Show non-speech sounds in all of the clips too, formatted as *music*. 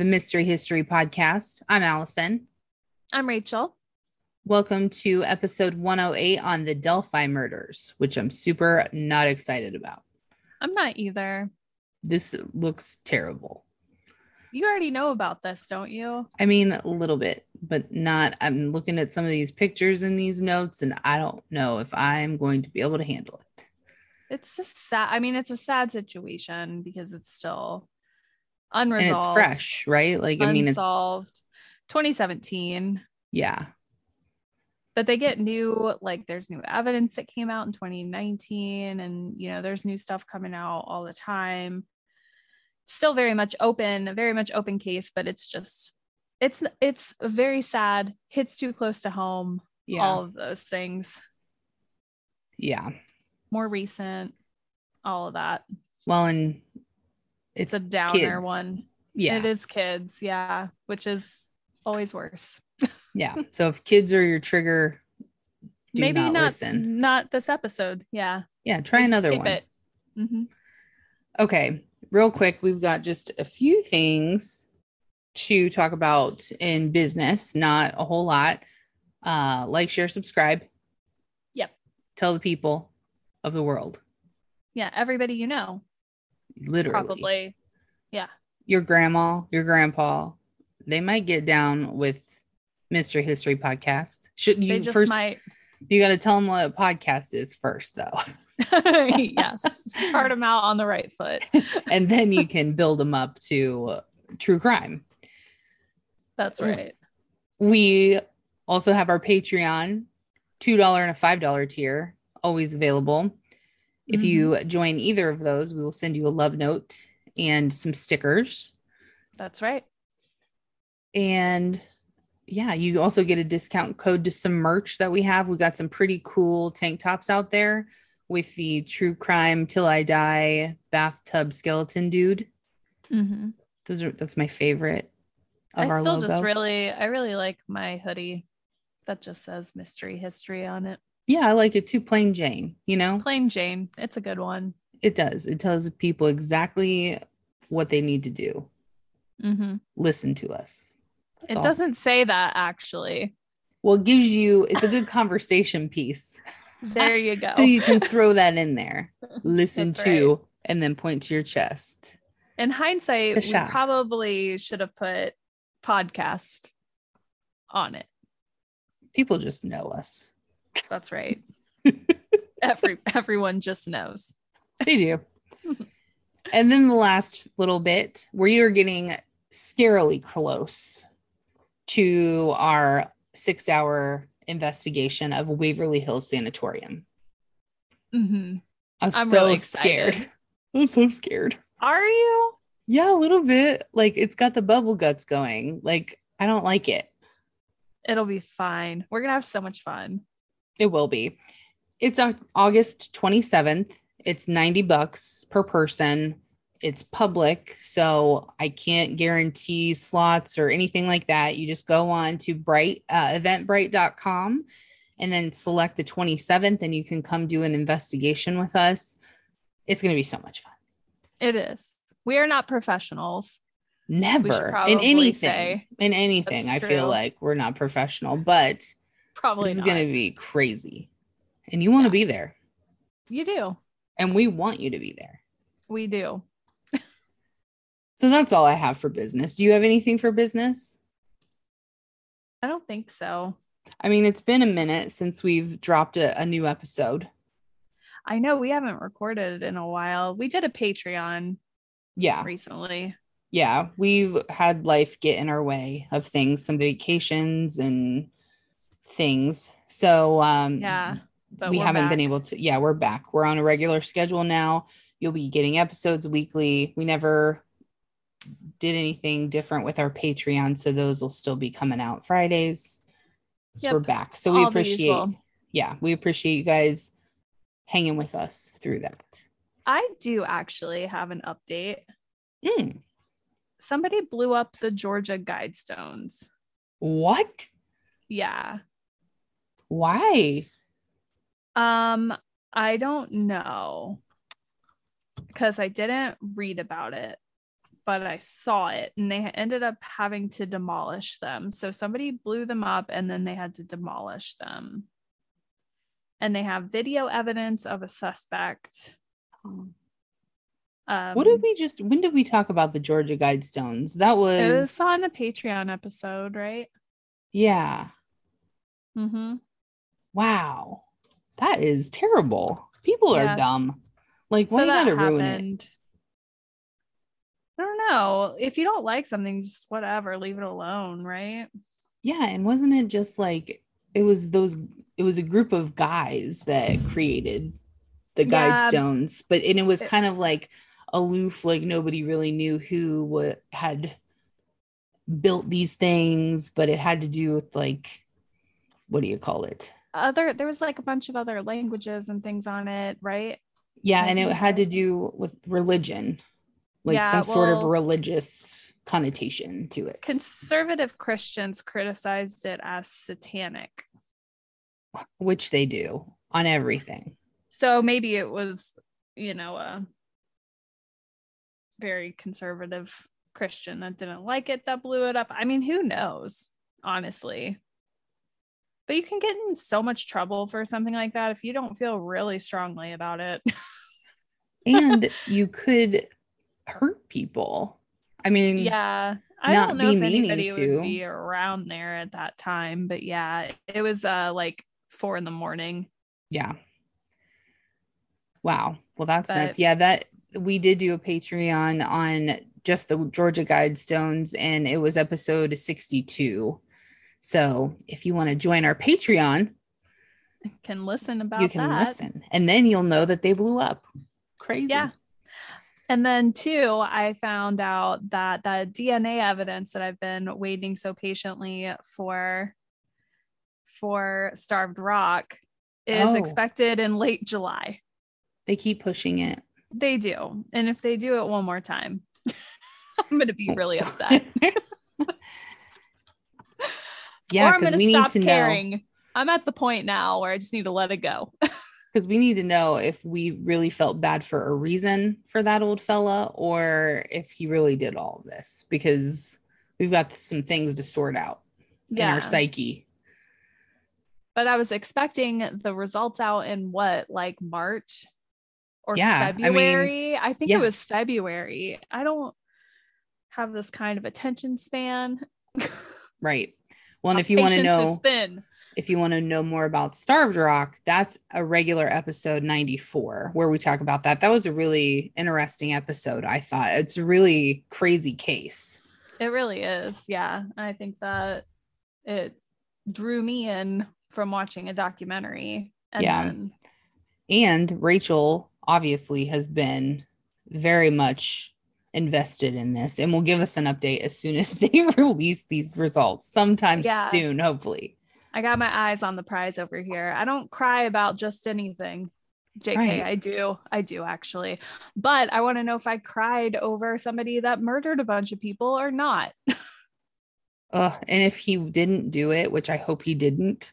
The Mystery History Podcast. I'm Allison. I'm Rachel. Welcome to episode 108 on the Delphi murders, which I'm super not excited about. I'm not either. This looks terrible. You already know about this, don't you? I mean, a little bit, but not. I'm looking at some of these pictures in these notes, and I don't know if I'm going to be able to handle it. It's just sad. I mean, it's a sad situation because it's still unresolved. And it's fresh, right? Like, I mean, it's unsolved. 2017. yeah, But they get new, like, there's new evidence that came out in 2019, and you know, there's new stuff coming out all the time. Still very much open, very much open case, but it's just, it's it's very sad. Hits too close to home. yeah, All of those things. yeah. More recent. All of that. Well, and It's it's a downer kids. one. yeah, It is kids, yeah, which is always worse. *laughs* yeah. So if kids are your trigger, Maybe not, not listen. not this episode. Yeah. Yeah, try Maybe another one. Mhm. Okay, real quick, we've got just a few things to talk about in business, not a whole lot. Uh, like, share, subscribe. Yep. Tell the people of the world, Yeah, everybody you know, literally. probably. Yeah. Your grandma, your grandpa, they might get down with Mystery History Podcast. Should They you just first? might You got to tell them what a podcast is first, though, *laughs* yes, start them out on the right foot. *laughs* and then you can build them up to true crime. That's right. We also have our Patreon, $2 and a $5 tier, always available. If you join either of those, we will send you a love note and some stickers. That's right. And yeah, you also get a discount code to some merch that we have. We got some pretty cool tank tops out there with the true crime till I die bathtub skeleton dude. Mhm. Those are that's my favorite I still logo. just really, I really like my hoodie that just says mystery history on it. Yeah, I like it too. Plain Jane, you know? Plain Jane. It's a good one. It does. It tells people exactly what they need to do. hmm Listen to us. That's It all. doesn't say that actually. Well, it gives you, it's a good conversation piece. *laughs* There you go. *laughs* So you can throw that in there. *laughs* Listen That's to, and then point to your chest. In hindsight, we probably should have put podcast on it. People just know us. That's right. *laughs* Every everyone just knows. They do. *laughs* and then the last little bit, we are getting scarily close to our six hour investigation of Waverly Hills Sanatorium. hmm I'm, I'm so really scared. *laughs* I'm so scared. Are you? Yeah, a little bit. Like it's got the bubble guts going. Like I don't like it. It'll be fine. We're gonna have so much fun. It will be. It's on August 27th. It's 90 bucks per person. It's public, so I can't guarantee slots or anything like that. You just go on to bright uh, eventbrite.com and then select the 27th and you can come do an investigation with us. It's going to be so much fun. It is. We are not professionals. Never in anything. In anything, I That's feel like we're not professional, but Probably this is going to be crazy. And you want to Yeah. be there, You do. and we want you to be there. We do. So that's all I have for business. Do you have anything for business? I don't think so. I mean, it's been a minute since we've dropped a, a new episode. I know we haven't recorded in a while. We did a Patreon Yeah. recently. Yeah. We've had life get in our way of things, some vacations and things. So, um, Yeah, But we haven't been able to. Yeah, we're back. We're on a regular schedule now. You'll be getting episodes weekly. We never did anything different with our Patreon, so those will still be coming out Fridays. So Yep. we're back. So we All appreciate, yeah, we appreciate you guys hanging with us through that. I do actually have an update. Mm, Somebody blew up the Georgia Guidestones. what? Yeah. Why? Um, I don't know because I didn't read about it, but I saw it and they ended up having to demolish them. So somebody blew them up and then they had to demolish them. And they have video evidence of a suspect. Um, what did we just when did we talk about the Georgia Guidestones? That was it was on a Patreon episode, right? Yeah. Mm-hmm. Wow. That is terrible. People are dumb. Like, so why you gotta happened. ruin it? I don't know. If you don't like something, just whatever, leave it alone, right? Yeah. And wasn't it just like it was those it was a group of guys that created the yeah, guidestones, but and it was kind of like aloof, like nobody really knew who what had built these things, but it had to do with like what do you call it? Other there was like a bunch of other languages and things on it, right? Yeah, and it had to do with religion, like yeah, some well, sort of religious connotation to it. Conservative Christians criticized it as satanic, which they do on everything. So maybe it was, you know, a very conservative Christian that didn't like it that blew it up. I mean, who knows, honestly. But you can get in so much trouble for something like that if you don't feel really strongly about it. *laughs* and you could hurt people. I mean, yeah. I don't know if anybody to. would be around there at that time, but yeah, it was uh like four in the morning. Yeah. Wow. Well, that's but, nuts. Yeah, that we did do a Patreon on just the Georgia Guidestones, and it was episode 62. So if you want to join our Patreon, can listen about you can that. listen, and then you'll know that they blew up. Crazy. Yeah. And then two, I found out that the DNA evidence that I've been waiting so patiently for for Starved Rock is oh. expected in late July. They keep pushing it. They do. And if they do it one more time, *laughs* I'm going to be really upset. *laughs* yeah, or I'm going to stop caring. Know. I'm at the point now where I just need to let it go. *laughs* Because we need to know if we really felt bad for a reason for that old fella or if he really did all of this because we've got some things to sort out yeah. in our psyche. But I was expecting the results out in what, like March or yeah, February? I, mean, I think yeah. it was February. I don't have this kind of attention span. *laughs* right. Well, and if you want to know, if you want to know more about Starved Rock, that's a regular episode 94 where we talk about that. That was a really interesting episode. I thought it's a really crazy case. It really is. Yeah. I think that it drew me in from watching a documentary. And yeah. Then... and Rachel obviously has been very much invested in this and will give us an update as soon *laughs* as they release these results sometime yeah. soon hopefully. I got my eyes on the prize over here. I don't cry about just anything jk right. i do. I do actually. But i want to know if i cried over somebody that murdered a bunch of people or not. *laughs* Uh, and if he didn't do it which i hope he didn't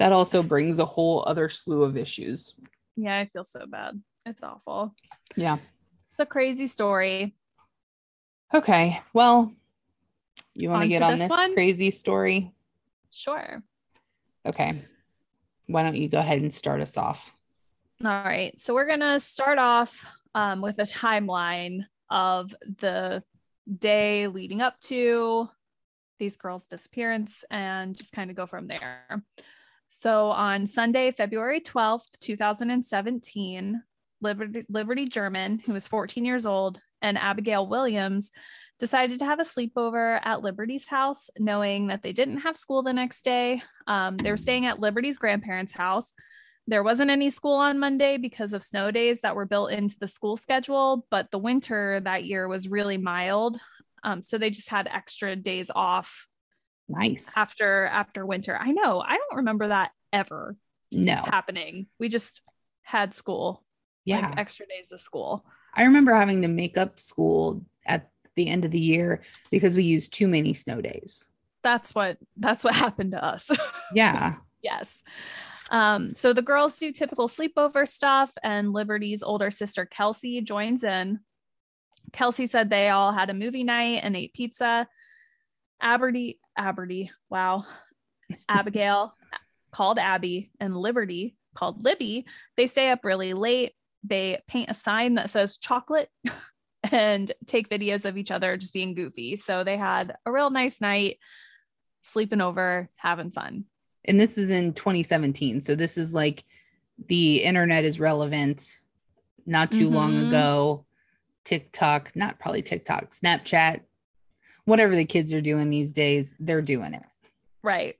that also brings a whole other slew of issues. Yeah i feel so bad. It's awful. Yeah it's a crazy story. Okay. Well, you want to get on this, this crazy story? Sure. Okay. Why don't you go ahead and start us off? All right. So we're going to start off um, with a timeline of the day leading up to these girls' disappearance and just kind of go from there. So on Sunday, February 12th, 2017, Liberty, Liberty German, who was 14 years old, and Abigail Williams decided to have a sleepover at Liberty's house, knowing that they didn't have school the next day. Um, they were staying at Liberty's grandparents' house. There wasn't any school on Monday because of snow days that were built into the school schedule, but the winter that year was really mild. Um, so they just had extra days off. Nice. After after winter. I know. I don't remember that ever no happening. We just had school yeah. like extra days of school. I remember having to make up school at the end of the year because we used too many snow days. That's what that's what *laughs* happened to us. *laughs* Yeah. yes. Um, so the girls do typical sleepover stuff, and Liberty's older sister Kelsey joins in. Kelsey said they all had a movie night and ate pizza. Aberdy, Aberdy, wow. *laughs* Abigail called Abby and Liberty called Libby. They stay up really late. They paint a sign that says chocolate *laughs* and take videos of each other just being goofy. So they had a real nice night, sleeping over, having fun. And this is in 2017. So this is like the internet is relevant not too mm-hmm. long ago. TikTok, not probably TikTok, Snapchat, whatever the kids are doing these days, they're doing it. Right.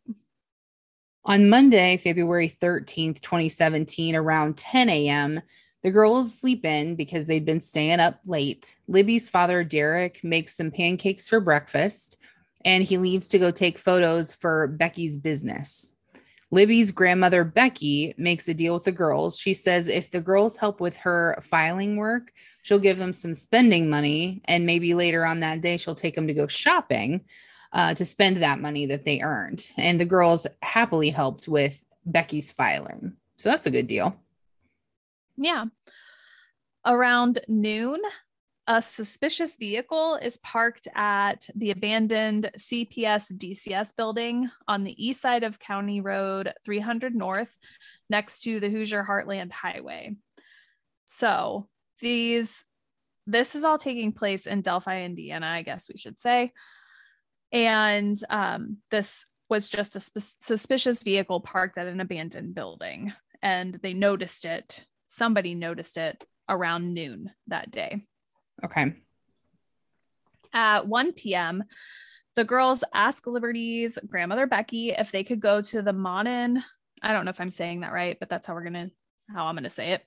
On Monday, February 13th, 2017, around 10 a.m., the girls sleep in because they'd been staying up late. Libby's father, Derek, makes them pancakes for breakfast and he leaves to go take photos for Becky's business. Libby's grandmother, Becky, makes a deal with the girls. She says if the girls help with her filing work, she'll give them some spending money. And maybe later on that day, she'll take them to go shopping uh, to spend that money that they earned. And the girls happily helped with Becky's filing. So that's a good deal. Yeah. Around noon, a suspicious vehicle is parked at the abandoned CPS DCS building on the east side of County Road 300 North, next to the Hoosier Heartland Highway. So these, this is all taking place in Delphi, Indiana, I guess we should say. And um, this was just a sp- suspicious vehicle parked at an abandoned building, and they noticed it. Somebody noticed it around noon that day. Okay. At 1 p.m., the girls ask Liberty's grandmother Becky if they could go to the Monon. I don't know if I'm saying that right, but that's how we're gonna how I'm gonna say it.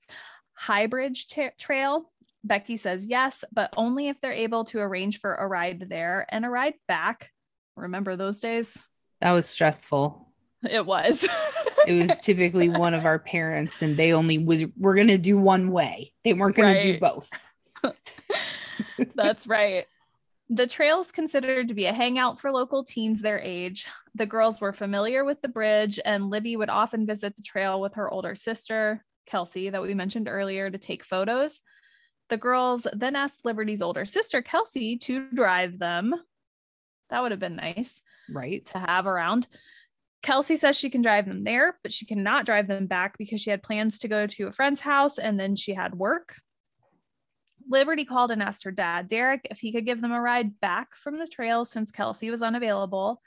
High Bridge t- Trail. Becky says yes, but only if they're able to arrange for a ride there and a ride back. Remember those days? That was stressful. It was. *laughs* it was typically one of our parents, and they only was were gonna do one way. They weren't gonna right. do both. *laughs* That's right. The trail's considered to be a hangout for local teens their age. The girls were familiar with the bridge, and Libby would often visit the trail with her older sister, Kelsey, that we mentioned earlier, to take photos. The girls then asked Liberty's older sister, Kelsey, to drive them. That would have been nice. Right. To have around. Kelsey says she can drive them there, but she cannot drive them back because she had plans to go to a friend's house and then she had work. Liberty called and asked her dad, Derek, if he could give them a ride back from the trail since Kelsey was unavailable.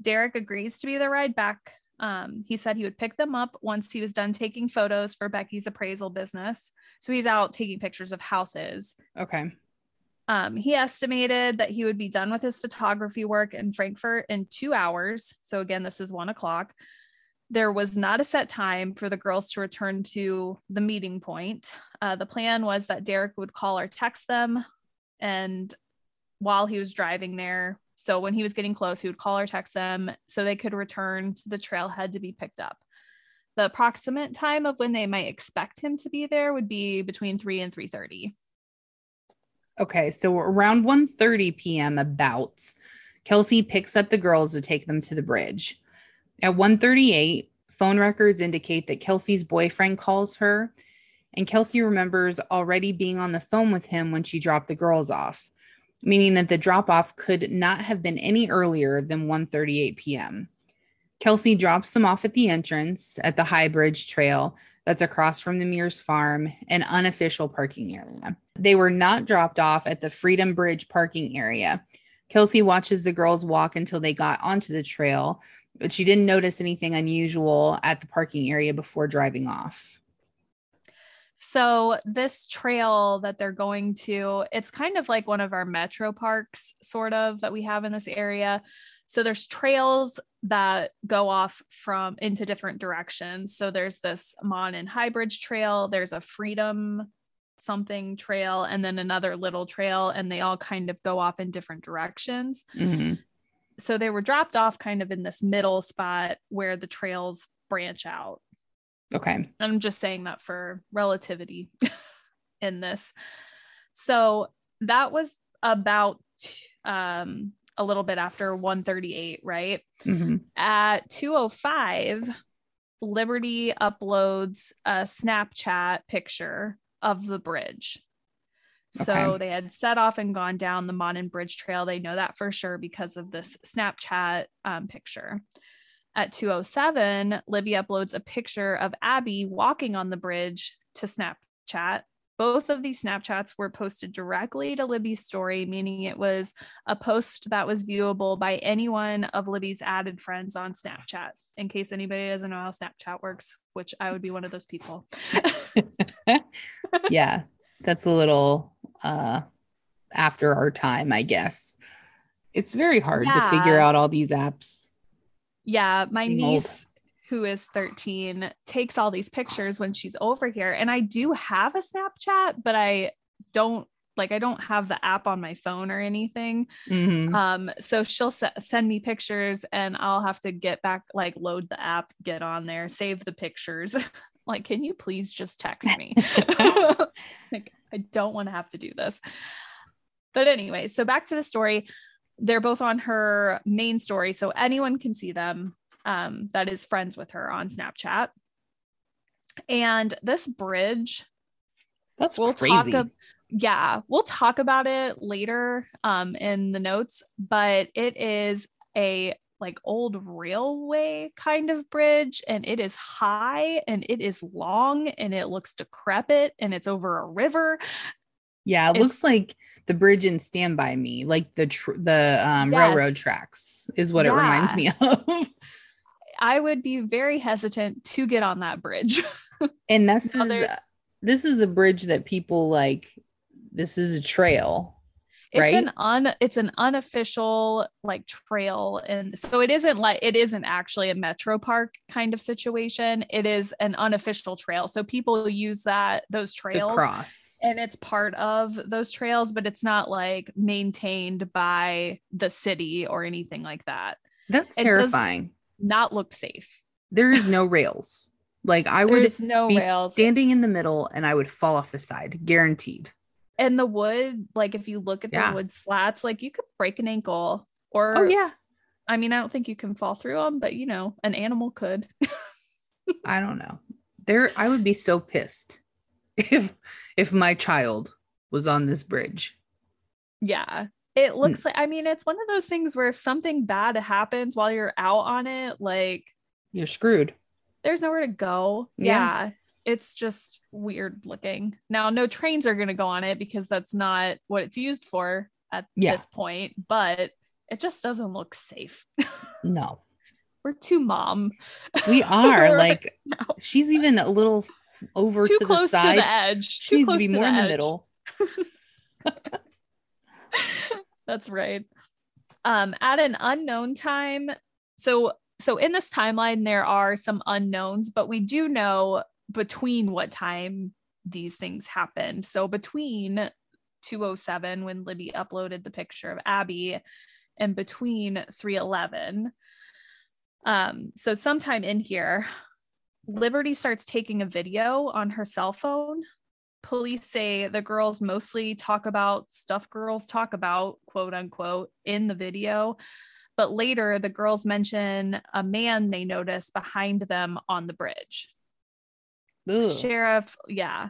Derek agrees to be the ride back. Um, he said he would pick them up once he was done taking photos for Becky's appraisal business. So he's out taking pictures of houses. Okay. Um, he estimated that he would be done with his photography work in Frankfort in two hours. So again, this is one o'clock there was not a set time for the girls to return to the meeting point. Uh, the plan was that Derek would call or text them, and while he was driving there, so when he was getting close, he would call or text them so they could return to the trailhead to be picked up. The approximate time of when they might expect him to be there would be between 3 and 3:30. Okay, so around 1:30 p.m. about Kelsey picks up the girls to take them to the bridge. At 1:38, phone records indicate that Kelsey's boyfriend calls her, and Kelsey remembers already being on the phone with him when she dropped the girls off, meaning that the drop off could not have been any earlier than 1:38 p.m. Kelsey drops them off at the entrance at the High Bridge Trail that's across from the Mears Farm, an unofficial parking area. They were not dropped off at the Freedom Bridge parking area. Kelsey watches the girls walk until they got onto the trail, but she didn't notice anything unusual at the parking area before driving off. So this trail that they're going to, it's kind of like one of our metro parks sort of that we have in this area. So there's trails that go off from into different directions. So there's this Monon High Bridge trail, there's a Freedom something trail and then another little trail and they all kind of go off in different directions. Mm-hmm so they were dropped off kind of in this middle spot where the trails branch out. Okay. I'm just saying that for relativity *laughs* in this. So that was about um, a little bit after 138, right? Mm-hmm. At 205, Liberty uploads a Snapchat picture of the bridge. So Okay. they had set off and gone down the Monon Bridge Trail. They know that for sure because of this Snapchat um, picture. At 207, Libby uploads a picture of Abby walking on the bridge to Snapchat. Both of these Snapchats were posted directly to Libby's story, meaning it was a post that was viewable by anyone of Libby's added friends on Snapchat. In case anybody doesn't know how Snapchat works, which I would be one of those people. *laughs* *laughs* yeah, that's a little uh after our time, I guess. It's very hard to figure out all these apps. yeah, my old. niece, who is 13, takes all these pictures when she's over here. And I do have a Snapchat, but I don't like I don't have the app on my phone or anything. Mhm. Um, so she'll se- send me pictures and I'll have to get back, like load the app, get on there, save the pictures. *laughs* like, can you please just text me? *laughs* *laughs* like, I don't want to have to do this. But anyway, so back to the story. They're both on her main story, so anyone can see them. Um, that is friends with her on Snapchat. And this bridge That's we'll crazy. talk yeah we'll talk about it later um in the notes but it is a like old railway kind of bridge and it is high and it is long and it looks decrepit and it's over a river yeah, it it's- looks like the bridge in Stand By Me, like the tr- the um, Yes. railroad tracks is what it reminds me of. *laughs* i would be very hesitant to get on that bridge *laughs* and this is this is a bridge that people like this is a trail. It's Right? an un it's an unofficial like trail and so it isn't like it isn't actually a metro park kind of situation it is an unofficial trail so people use that those to trails cross. and it's part of those trails but it's not like maintained by the city or anything like that That's it does- terrifying. not look safe There is no rails. Like I would there's no be rails standing in the middle and I would fall off the side, guaranteed. And the wood like if you look at Yeah. the wood slats like you could break an ankle or Oh yeah. i mean i don't think you can fall through them but you know an animal could *laughs* I don't know. There I would be so pissed *laughs* if if my child was on this bridge. Yeah. It Hmm. looks like, I mean, it's one of those things where if something bad happens while you're out on it, like You're screwed. there's nowhere to go. Yeah. Yeah. It's just weird looking. Now, no trains are going to go on it because that's not what it's used for at Yeah. this point, but it just doesn't look safe. *laughs* No. We're too mom. We *laughs* are like now. she's even a little over too to close the side. to the edge. she Too needs to be to more in the edge. middle. *laughs* That's right. Um, at an unknown time. So so in this timeline, there are some unknowns, but we do know between what time these things happened. So between 207 when Libby uploaded the picture of Abby and between 311. Um, so sometime in here, Liberty starts taking a video on her cell phone police say the girls mostly talk about stuff girls talk about, quote unquote, in the video. But later, the girls mention a man they notice behind them on the bridge. Ugh. Sheriff, yeah.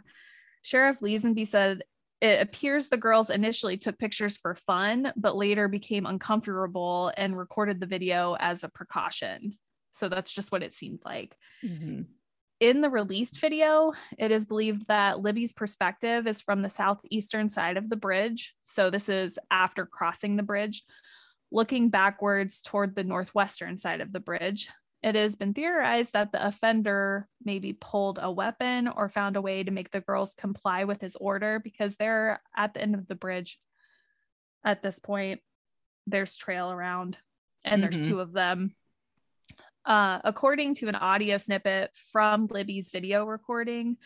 Sheriff Leazenby said it appears the girls initially took pictures for fun, but later became uncomfortable and recorded the video as a precaution. So that's just what it seemed like Mhm. in the released video, it is believed that Libby's perspective is from the southeastern side of the bridge. So this is after crossing the bridge, looking backwards toward the northwestern side of the bridge. It has been theorized that the offender maybe pulled a weapon or found a way to make the girls comply with his order because they're at the end of the bridge at this point. There's trail around and there's Mhm. two of them uh, according to an audio snippet from Libby's video recording,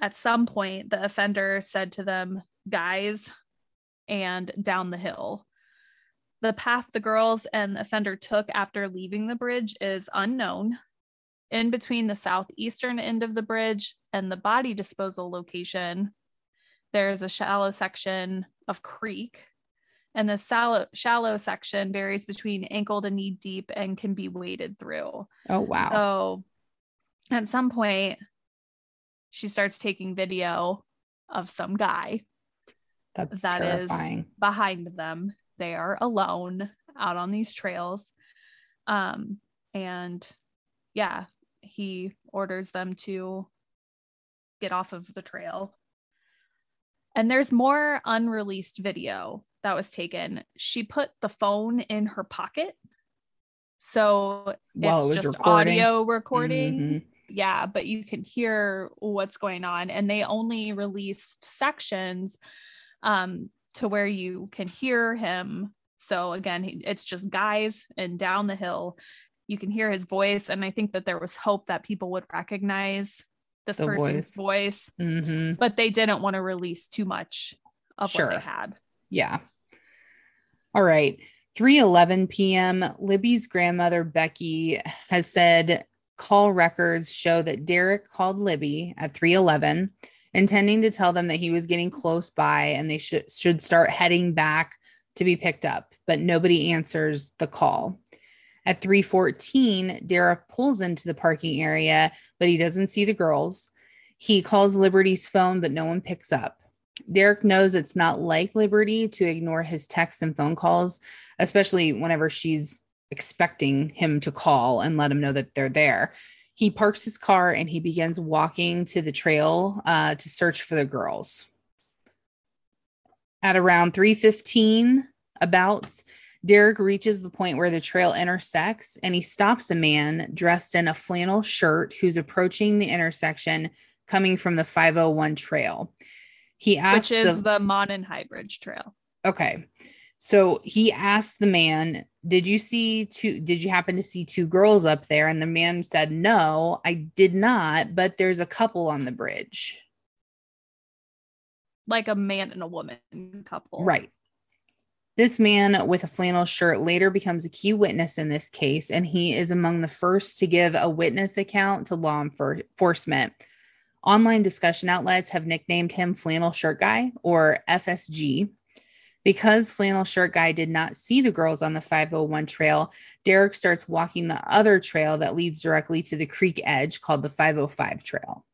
at some point the offender said to them, guys, and down the hill. The path the girls and the offender took after leaving the bridge is unknown. In between the southeastern end of the bridge and the body disposal location, there's a shallow section of creek and the shallow, shallow section varies between ankle to knee deep and can be waded through. Oh wow. So at some point, she starts taking video of some guy That's that is terrifying. behind them. They are alone out on these trails. Um, and yeah, he orders them to get off of the trail. And there's more unreleased video that was taken. She put the phone in her pocket. So While it's was just recording. audio recording. Mhm. Yeah, but you can hear what's going on. And they only released sections um, to where you can hear him. So again, it's just guys and down the hill. You can hear his voice. And I think that there was hope that people would recognize this The person's voice, Mhm. but they didn't want to release too much of what Sure. they had. Yeah. All right. 3:11 p.m. Libby's grandmother Becky has said call records show that Derek called Libby at 3:11 intending to tell them that he was getting close by and they should should start heading back to be picked up, but nobody answers the call. At 3:14, Derek pulls into the parking area, but he doesn't see the girls. He calls Liberty's phone, but no one picks up. Derek knows it's not like Liberty to ignore his texts and phone calls, especially whenever she's expecting him to call and let him know that they're there. He parks his car and he begins walking to the trail uh, to search for the girls. At around 3:15, about Derek reaches the point where the trail intersects and he stops a man dressed in a flannel shirt who's approaching the intersection coming from the 501 trail. He asks which is the, the Monon High Bridge Trail. okay. So he asks the man, "Did you see two did you happen to see two girls up there?" And the man said, "No, I did not, but there's a couple on the bridge." like a man and a woman couple. Right. This man with a flannel shirt later becomes a key witness in this case, and he is among the first to give a witness account to law enforcement. Online discussion outlets have nicknamed him Flannel Shirt Guy or FSG. Because Flannel Shirt Guy did not see the girls on the 501 trail, Derek starts walking the other trail that leads directly to the creek edge called the 505 trail.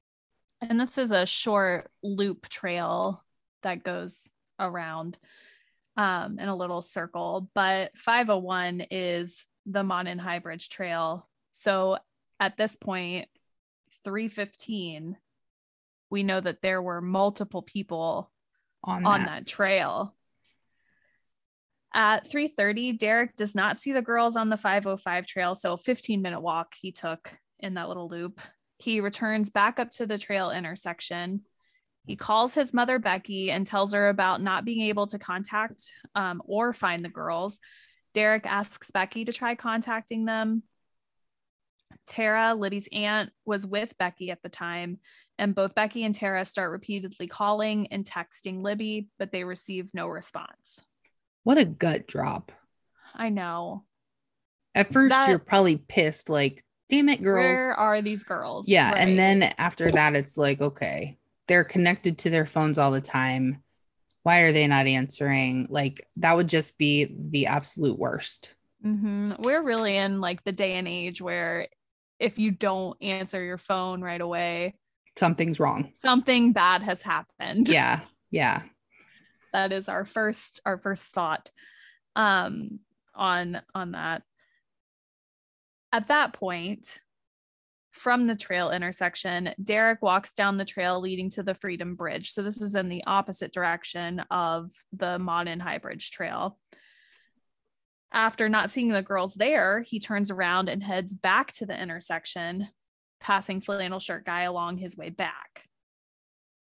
And this is a short loop trail that goes around um, in a little circle, but 501 is the Monon High Bridge Trail. So at this point, 315, we know that there were multiple people On, on that. that trail. At 3:30, Derek does not see the girls on the 505 trail, so a 15 minute walk he took in that little loop. He returns back up to the trail intersection. He calls his mother Becky and tells her about not being able to contact um, or find the girls. Derek asks Becky to try contacting them. Tara, Libby's aunt, was with Becky at the time, and both Becky and Tara start repeatedly calling and texting Libby, but they receive no response. What a gut drop. I know. At first, That- you're probably pissed, like, damn it, girls. Where are these girls? yeah. Right. And then after that, it's like, okay, they're connected to their phones all the time. Why are they not answering? Like, that would just be the absolute worst. Mhm. we're really in like the day and age where if you don't answer your phone right away, Something's wrong. something bad has happened. Yeah. Yeah. That is our first our first thought um on on that. At that point from the trail intersection derek walks down the trail leading to the freedom bridge. So this is in the opposite direction of the Monon high bridge trail. After not seeing the girls there he turns around and heads back to the intersection passing flannel shirt guy along his way back.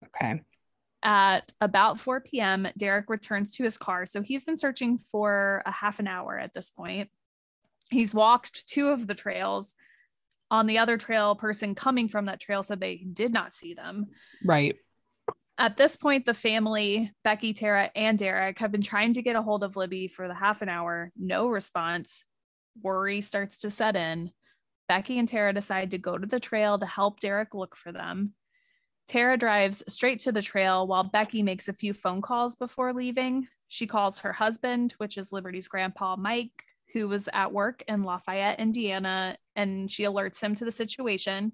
Okay. At about 4 p.m., Derek returns to his car. So he's been searching for a half an hour at this point. He's walked two of the trails. On the other trail, person coming from that trail said they did not see them. Right. At this point, the family, Becky, Tara, and Derek, have been trying to get a hold of Libby for the half an hour. No response. Worry starts to set in. Becky and Tara decide to go to the trail to help Derek look for them. Tara drives straight to the trail while Becky makes a few phone calls before leaving. She calls her husband, which is Liberty's grandpa, Mike, who was at work in Lafayette, Indiana, and she alerts him to the situation.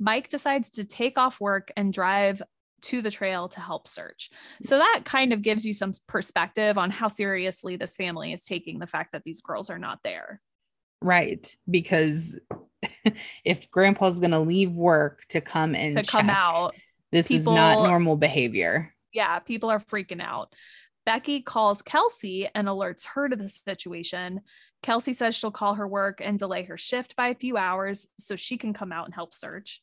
Mike decides to take off work and drive to the trail to help search. So that kind of gives you some perspective on how seriously this family is taking the fact that these girls are not there. Right. Because *laughs* if grandpa's going to leave work to come and to come out, this is not normal behavior. yeah, people are freaking out. Becky calls Kelsey and alerts her to the situation. Kelsey says she'll call her work and delay her shift by a few hours so she can come out and help search.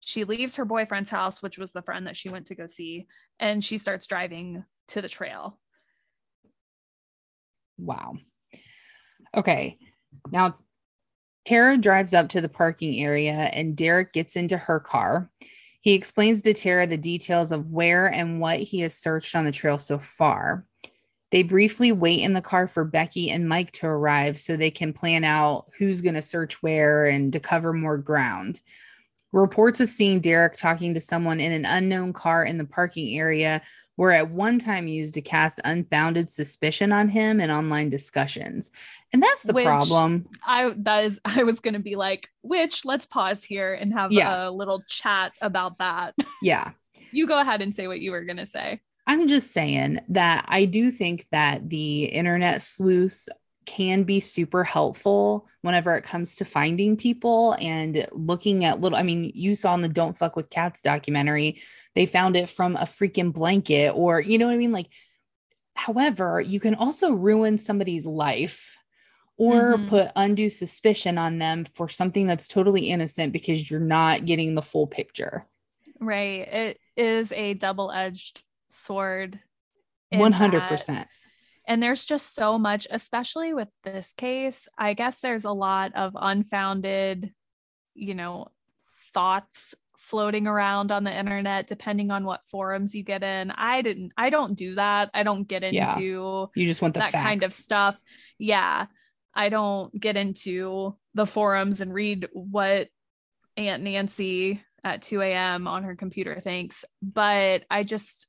She leaves her boyfriend's house, which was the friend that she went to go see, and she starts driving to the trail. Wow. Okay. Now, Tara drives up to the parking area and Derek gets into her car. He explains to Tara the details of where and what he has searched on the trail so far. They briefly wait in the car for Becky and Mike to arrive so they can plan out who's going to search where and to cover more ground. Reports of seeing Derek talking to someone in an unknown car in the parking area were at one time used to cast unfounded suspicion on him in online discussions. And that's the Which- problem. I that is *laughs* I was gonna be like, which let's pause here and have Yeah. a little chat about that. *laughs* Yeah. you go ahead and say what you were gonna say. I'm just saying that I do think that the internet sleuths can be super helpful whenever it comes to finding people and looking at little. I mean, you saw in the Don't Fuck with Cats documentary, they found it from a freaking blanket, or you know what I mean? Like, however, you can also ruin somebody's life or Mhm. put undue suspicion on them for something that's totally innocent because you're not getting the full picture. Right. It is a double-edged sword. in One hundred that- percent. And there's just so much, especially with this case. I guess there's a lot of unfounded, you know, thoughts floating around on the internet, depending on what forums you get in. I didn't, I don't do that. I don't get Yeah. into You just want the that facts. kind of stuff. Yeah. I don't get into the forums and read what Aunt Nancy at 2 a.m. on her computer thinks, but I just,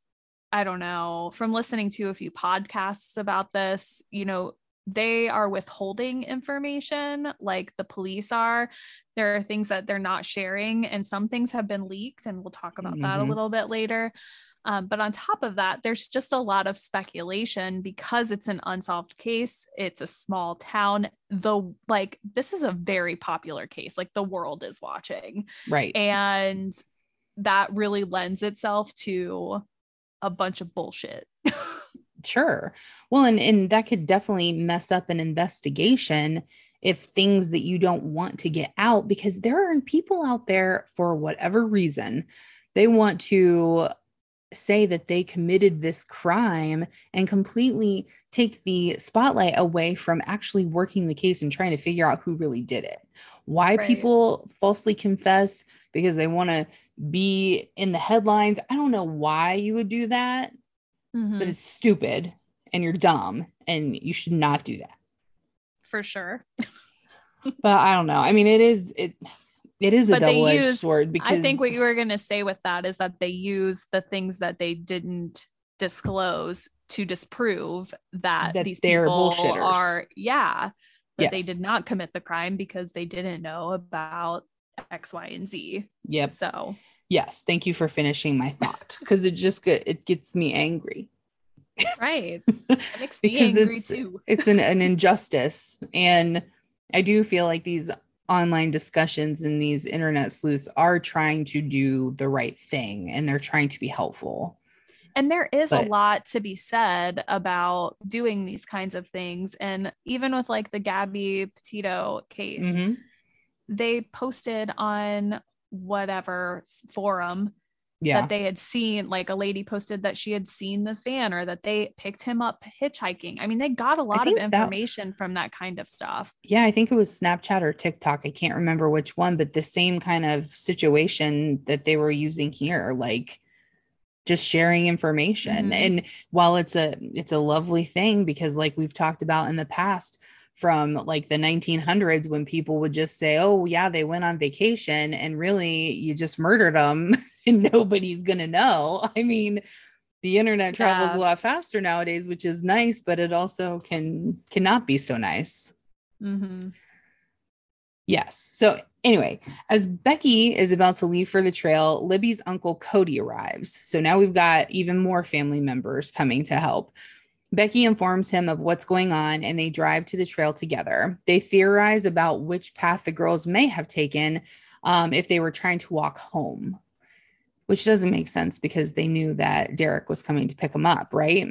I don't know. From listening to a few podcasts about this, you know, they are withholding information like the police are. There are things that they're not sharing, and some things have been leaked, and we'll talk about that a Mhm. little bit later. Um, but on top of that, there's just a lot of speculation because it's an unsolved case. It's a small town. The like, this is a very popular case. Like the world is watching, right. and that really lends itself to a bunch of bullshit. *laughs* Sure. Well, and and that could definitely mess up an investigation if things that you don't want to get out because there are people out there for whatever reason they want to say that they committed this crime and completely take the spotlight away from actually working the case and trying to figure out who really did it. Why Right. people falsely confess because they want to be in the headlines. I don't know why you would do that Mhm, but it's stupid and you're dumb and you should not do that. for sure. *laughs* But I don't know. I mean, it is it it is a But they double edged sword because I think what you were going to say with that is that they use the things that they didn't disclose to disprove that, That these people bullshitters. are, yeah, that they did not commit the crime because they didn't know about X, Y, and Z. yep. So, Yes. Thank you for finishing my thought *laughs* because it just get it gets me angry. right. *laughs* It makes me angry it's- too. It's an, an injustice. And I do feel like these online discussions and these internet sleuths are trying to do the right thing and they're trying to be helpful. And there is But- a lot to be said about doing these kinds of things. And even with like the Gabby Petito case, Mhm. they posted on whatever forum Yeah. that they had seen like a lady posted that she had seen this van or that they picked him up hitchhiking. I mean, they got a lot of think that- information from that kind of stuff. yeah, I think it was Snapchat or TikTok. I can't remember which one, but the same kind of situation that they were using here, like just sharing information. Mhm. And while it's a it's a lovely thing because like we've talked about in the past from like the 1900s when people would just say, "Oh, yeah, they went on vacation," and really you just murdered them *laughs* and nobody's going to know. I mean, the internet travels Yeah. a lot faster nowadays, which is nice, but it also can cannot be so nice. Mhm. Yes. So anyway, as Becky is about to leave for the trail, Libby's uncle Cody arrives. So now we've got even more family members coming to help. Becky informs him of what's going on and they drive to the trail together. They theorize about which path the girls may have taken um, if they were trying to walk home, which doesn't make sense because they knew that Derek was coming to pick them up, right?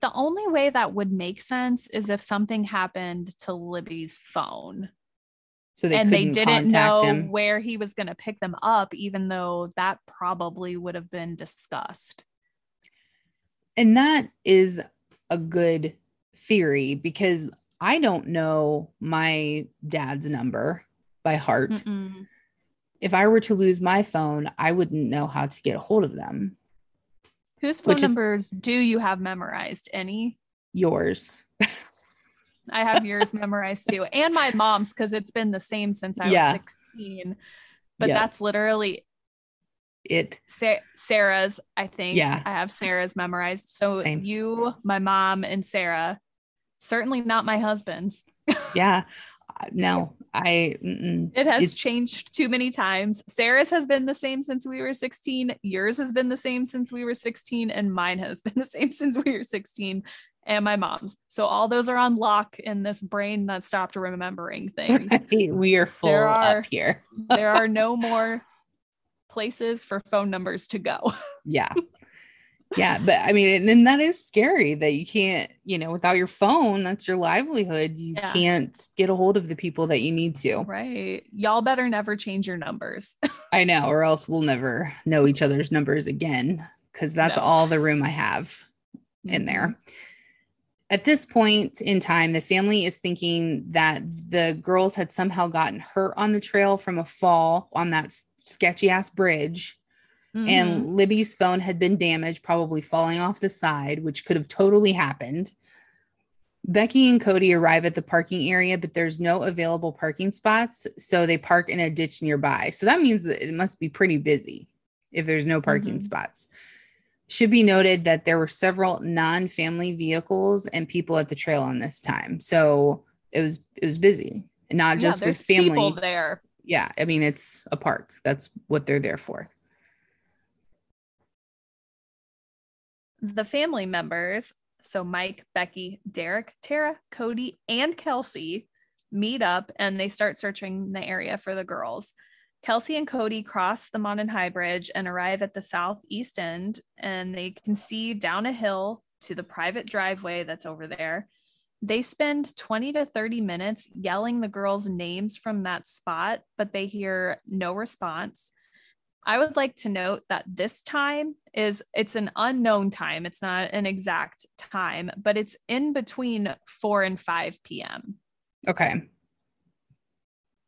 The only way that would make sense is if something happened to Libby's phone. So they and they didn't know where he was going to pick them up, even though that probably would have been discussed. And that is a good theory because I don't know my dad's number by heart. Mm-mm. If I were to lose my phone, I wouldn't know how to get a hold of them. Whose phone Which is- numbers do you have memorized? Any? Yours. *laughs* I have yours *laughs* memorized too, and my mom's because it's been the same since I Yeah. was 16. But Yeah. that's literally It Sa- Sarah's, I think. Yeah. I have Sarah's memorized. So Same. you, my mom, and Sarah, certainly not my husband's. *laughs* yeah. Uh, No, I mm-mm. It has It's- changed too many times. Sarah's has been the same since we were 16. Yours has been the same since we were 16. And mine has been the same since we were 16. And my mom's. So all those are on lock in this brain that stopped remembering things. *laughs* we are full There are- up here. *laughs* there are no more places for phone numbers to go. *laughs* Yeah. Yeah, but I mean, and then that is scary that you can't, you know, without your phone, that's your livelihood. You Yeah. can't get a hold of the people that you need to. right. Y'all better never change your numbers. I know, or else we'll never know each other's numbers again because that's No. all the room I have in there. Mm-hmm. Mm-hmm. At this point in time, the family is thinking that the girls had somehow gotten hurt on the trail from a fall on that sketchy ass bridge. Mhm. And Libby's phone had been damaged, probably falling off the side, which could have totally happened. Becky and Cody arrive at the parking area, but there's no available parking spots. So they park in a ditch nearby. So that means that it must be pretty busy if there's no parking Mhm. spots. Should be noted that there were several non-family vehicles and people at the trail on this time. So it was it was busy. Not just there's with family. people there. Yeah, I mean it's a park. That's what they're there for. The family members, so Mike, Becky, Derek, Tara, Cody, and Kelsey meet up and they start searching the area for the girls. Kelsey and Cody cross the Monon High Bridge and arrive at the southeast end, and they can see down a hill to the private driveway that's over there. They spend 20 to 30 minutes yelling the girls' names from that spot, but they hear no response. I would like to note that this time is it's an unknown time. It's not an exact time, but it's in between 4 and 5 p.m. Okay.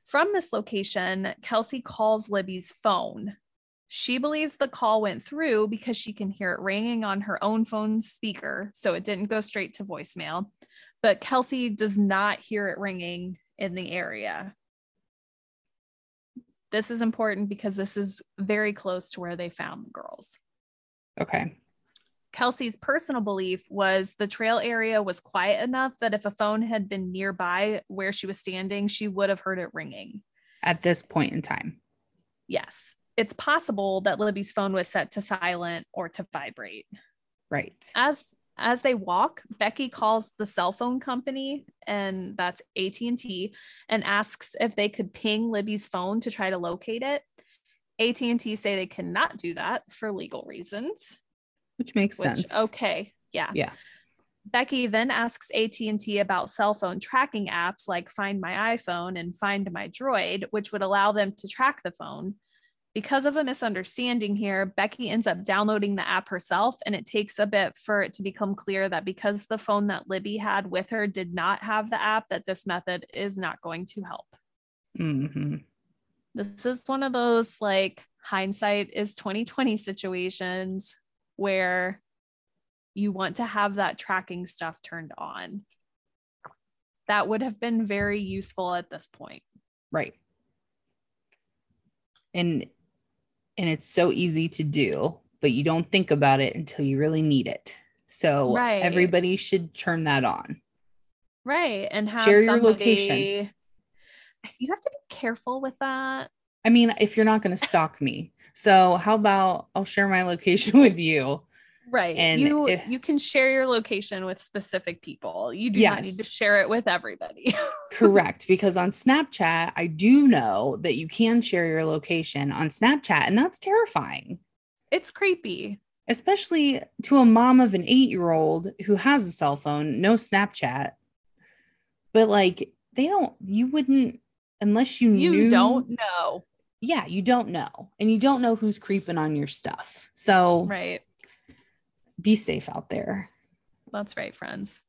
From this location, Kelsey calls Libby's phone. She believes the call went through because she can hear it ringing on her own phone speaker, so it didn't go straight to voicemail. But Kelsey does not hear it ringing in the area. This is important because this is very close to where they found the girls. Okay. Kelsey's personal belief was the trail area was quiet enough that if a phone had been nearby where she was standing, she would have heard it ringing. At this point in time. Yes, it's possible that Libby's phone was set to silent or to vibrate. Right. As as they walk, Becky calls the cell phone company and that's AT&T and asks if they could ping Libby's phone to try to locate it. AT&T say they cannot do that for legal reasons. Which makes Which sense. okay, yeah. Yeah. Becky then asks AT&T about cell phone tracking apps like Find My iPhone and Find My Droid, which would allow them to track the phone. Because of a misunderstanding here, Becky ends up downloading the app herself, and it takes a bit for it to become clear that because the phone that Libby had with her did not have the app, that this method is not going to help. hmm This is one of those like hindsight is 2020 situations where you want to have that tracking stuff turned on. That would have been very useful at this point. Right. And and it's so easy to do, but you don't think about it until you really need it. So Right. everybody should turn that on. Right. And have Share your somebody location. You have to be careful with that. I mean, if you're not going to stalk me. So, how about I'll share my location *laughs* with you? Right. And you if- you can share your location with specific people. You do not need to share it with everybody. *laughs* Correct. Because on Snapchat, I do know that you can share your location on Snapchat, and that's terrifying, it's creepy. especially to a mom of an eight year old who has a cell phone, no Snapchat. But like, they don't, you wouldn't, unless you, You knew, don't know. yeah, you don't know. And you don't know who's creeping on your stuff. So Right. be safe out there That's right, friends.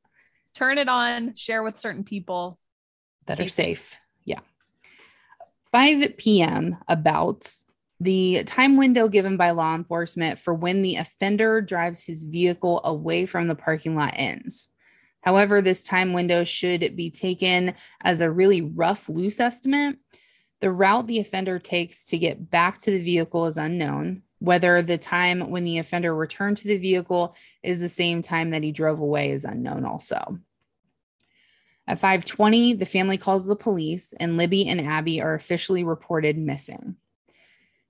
Turn it on, share with certain people. that are Be safe. Yeah. 5 p.m. about the time window given by law enforcement for when the offender drives his vehicle away from the parking lot ends. However, this time window should be taken as a really rough, loose estimate. The route the offender takes to get back to the vehicle is unknown. Whether the time when the offender returned to the vehicle is the same time that he drove away is unknown also. At 5:20, the family calls the police and Libby and Abby are officially reported missing.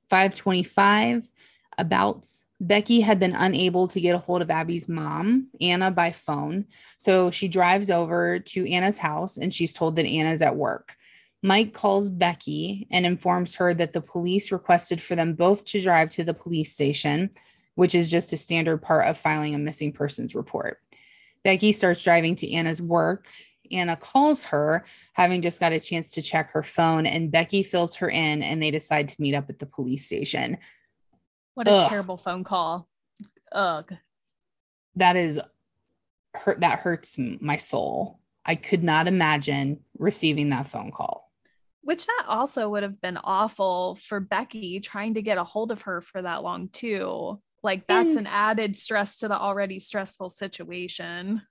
525 about Becky had been unable to get a hold of Abby's mom, Anna, by phone. So she drives over to Anna's house and she's told that Anna's at work. Mike calls Becky and informs her that the police requested for them both to drive to the police station, which is just a standard part of filing a missing persons report. Becky starts driving to Anna's work. Anna calls her, having just got a chance to check her phone, and Becky fills her in and they decide to meet up at the police station. What a Ugh. terrible phone call. Ugh. That is hurt that hurts my soul. I could not imagine receiving that phone call. Which that also would have been awful for Becky trying to get a hold of her for that long, too. Like, that's And- an added stress to the already stressful situation.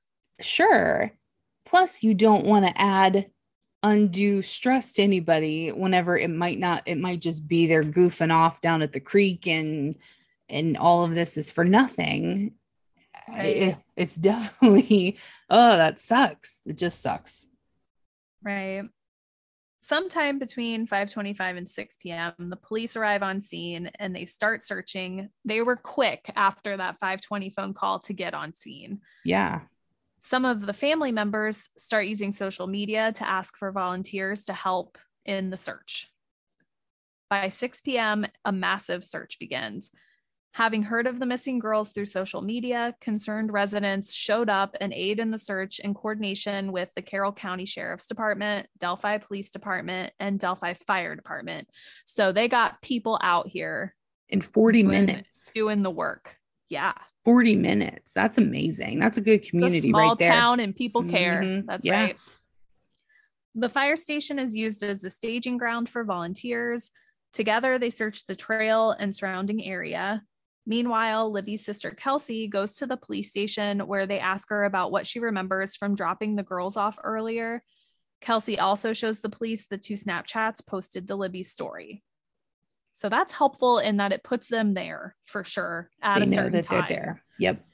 Sure. Plus, you don't want to add undue stress to anybody whenever it might not, it might just be they're goofing off down at the creek and and all of this is for nothing. Right. It- it's *laughs* definitely, oh, that sucks. It just sucks. Right. Sometime between 5:25 and 6 p.m., the police arrive on scene and they start searching. They were quick after that 520 phone call to get on scene. Yeah. Some of the family members start using social media to ask for volunteers to help in the search. By 6 p.m., a massive search begins. Having heard of the missing girls through social media, concerned residents showed up and aid in the search in coordination with the Carroll County Sheriff's Department, Delphi Police Department, and Delphi Fire Department. So they got people out here In 40 Doing- minutes. doing the work. Yeah. 40 minutes. That's amazing. That's a good It's a community small right there. town and people care. Mhm. That's Yeah. right. The fire station is used as a staging ground for volunteers. Together, they search the trail and surrounding area. Meanwhile, Libby's sister Kelsey goes to the police station where they ask her about what she remembers from dropping the girls off earlier. Kelsey also shows the police the two Snapchats posted to Libby's story. So that's helpful in that it puts them there for sure at they a know certain that time. they're there. Yep.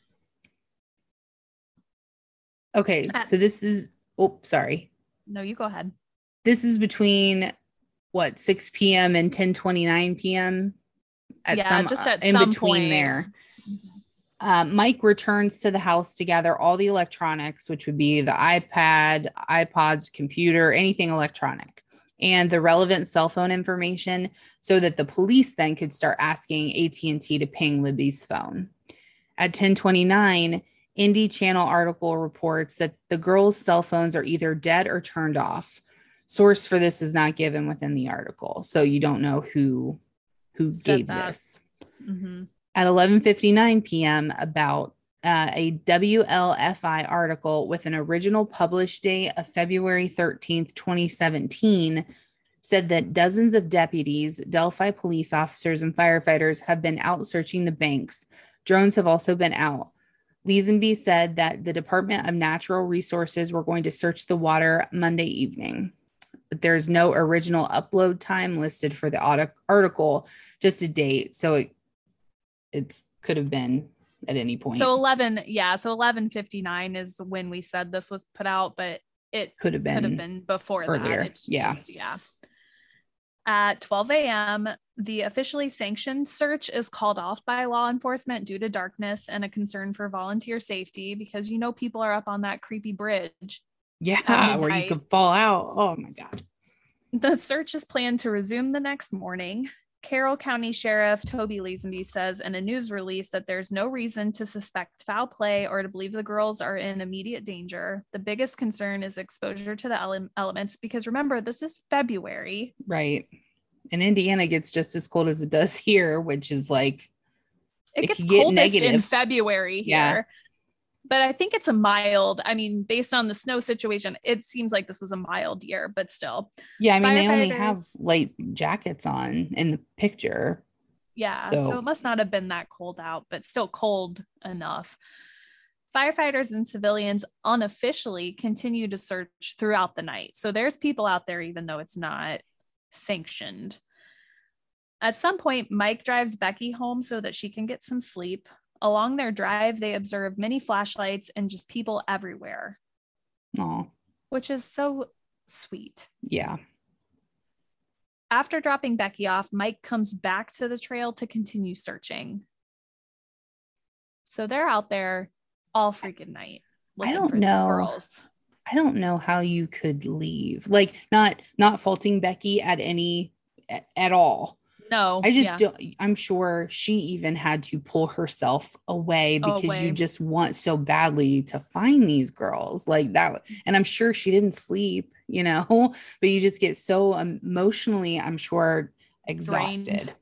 Okay, Uh, so this is oh sorry. No, you go ahead. This is between what 6 p.m. and 10 29 p.m. At Yeah, some just uh, at in some between point. there. Uh, Mike returns to the house to gather all the electronics, which would be the iPad, iPods, computer, anything electronic, and the relevant cell phone information, so that the police then could start asking AT&T to ping Libby's phone. At 1029, Indy Channel article reports that the girls' cell phones are either dead or turned off. Source for this is not given within the article, so you don't know who who Said gave that. this Mhm. at 11:59 p.m. about uh, a WLFI article with an original published date of February 13th, 2017 said that dozens of deputies, Delphi police officers and firefighters have been out searching the banks. Drones have also been out. Leazenby said that the Department of Natural Resources were going to search the water Monday evening. But there's no original upload time listed for the article, just a date. So it it's could have been at any point. So 11, yeah. So 1159 is when we said this was put out, but it could have been could have been before earlier. that. It's Yeah. just- yeah. At 12 a.m., the officially sanctioned search is called off by law enforcement due to darkness and a concern for volunteer safety because you know people are up on that creepy bridge. yeah, *laughs* where you could fall out. Oh my god. The search is planned to resume the next morning. Carroll County Sheriff Toby Leazenby says in a news release that there's no reason to suspect foul play or to believe the girls are in immediate danger. The biggest concern is exposure to the ele- elements because remember, this is February. Right. And Indiana gets just as cold as it does here, which is like It, It gets could get coldest in. February here. Yeah. But I think it's a mild, I mean, based on the snow situation, it seems like this was a mild year, but still. yeah, I mean they only have light jackets on in the picture. Yeah. So, So- it must not have been that cold out, but still cold enough. Firefighters and civilians unofficially continue to search throughout the night. So there's people out there, even though it's not sanctioned. At some point, Mike drives Becky home so that she can get some sleep. Along their drive, they observe many flashlights and just people everywhere, Oh, which is so sweet. yeah. After dropping Becky off, Mike comes back to the trail to continue searching. So they're out there all freaking night. I don't know. I don't know how you could leave. Like not not faulting Becky at any at, at all. No, I just yeah. don't I'm sure she even had to pull herself away oh, because Away. you just want so badly to find these girls like that mm-hmm. and I'm sure she didn't sleep, you know, *laughs* but you just get so emotionally I'm sure exhausted.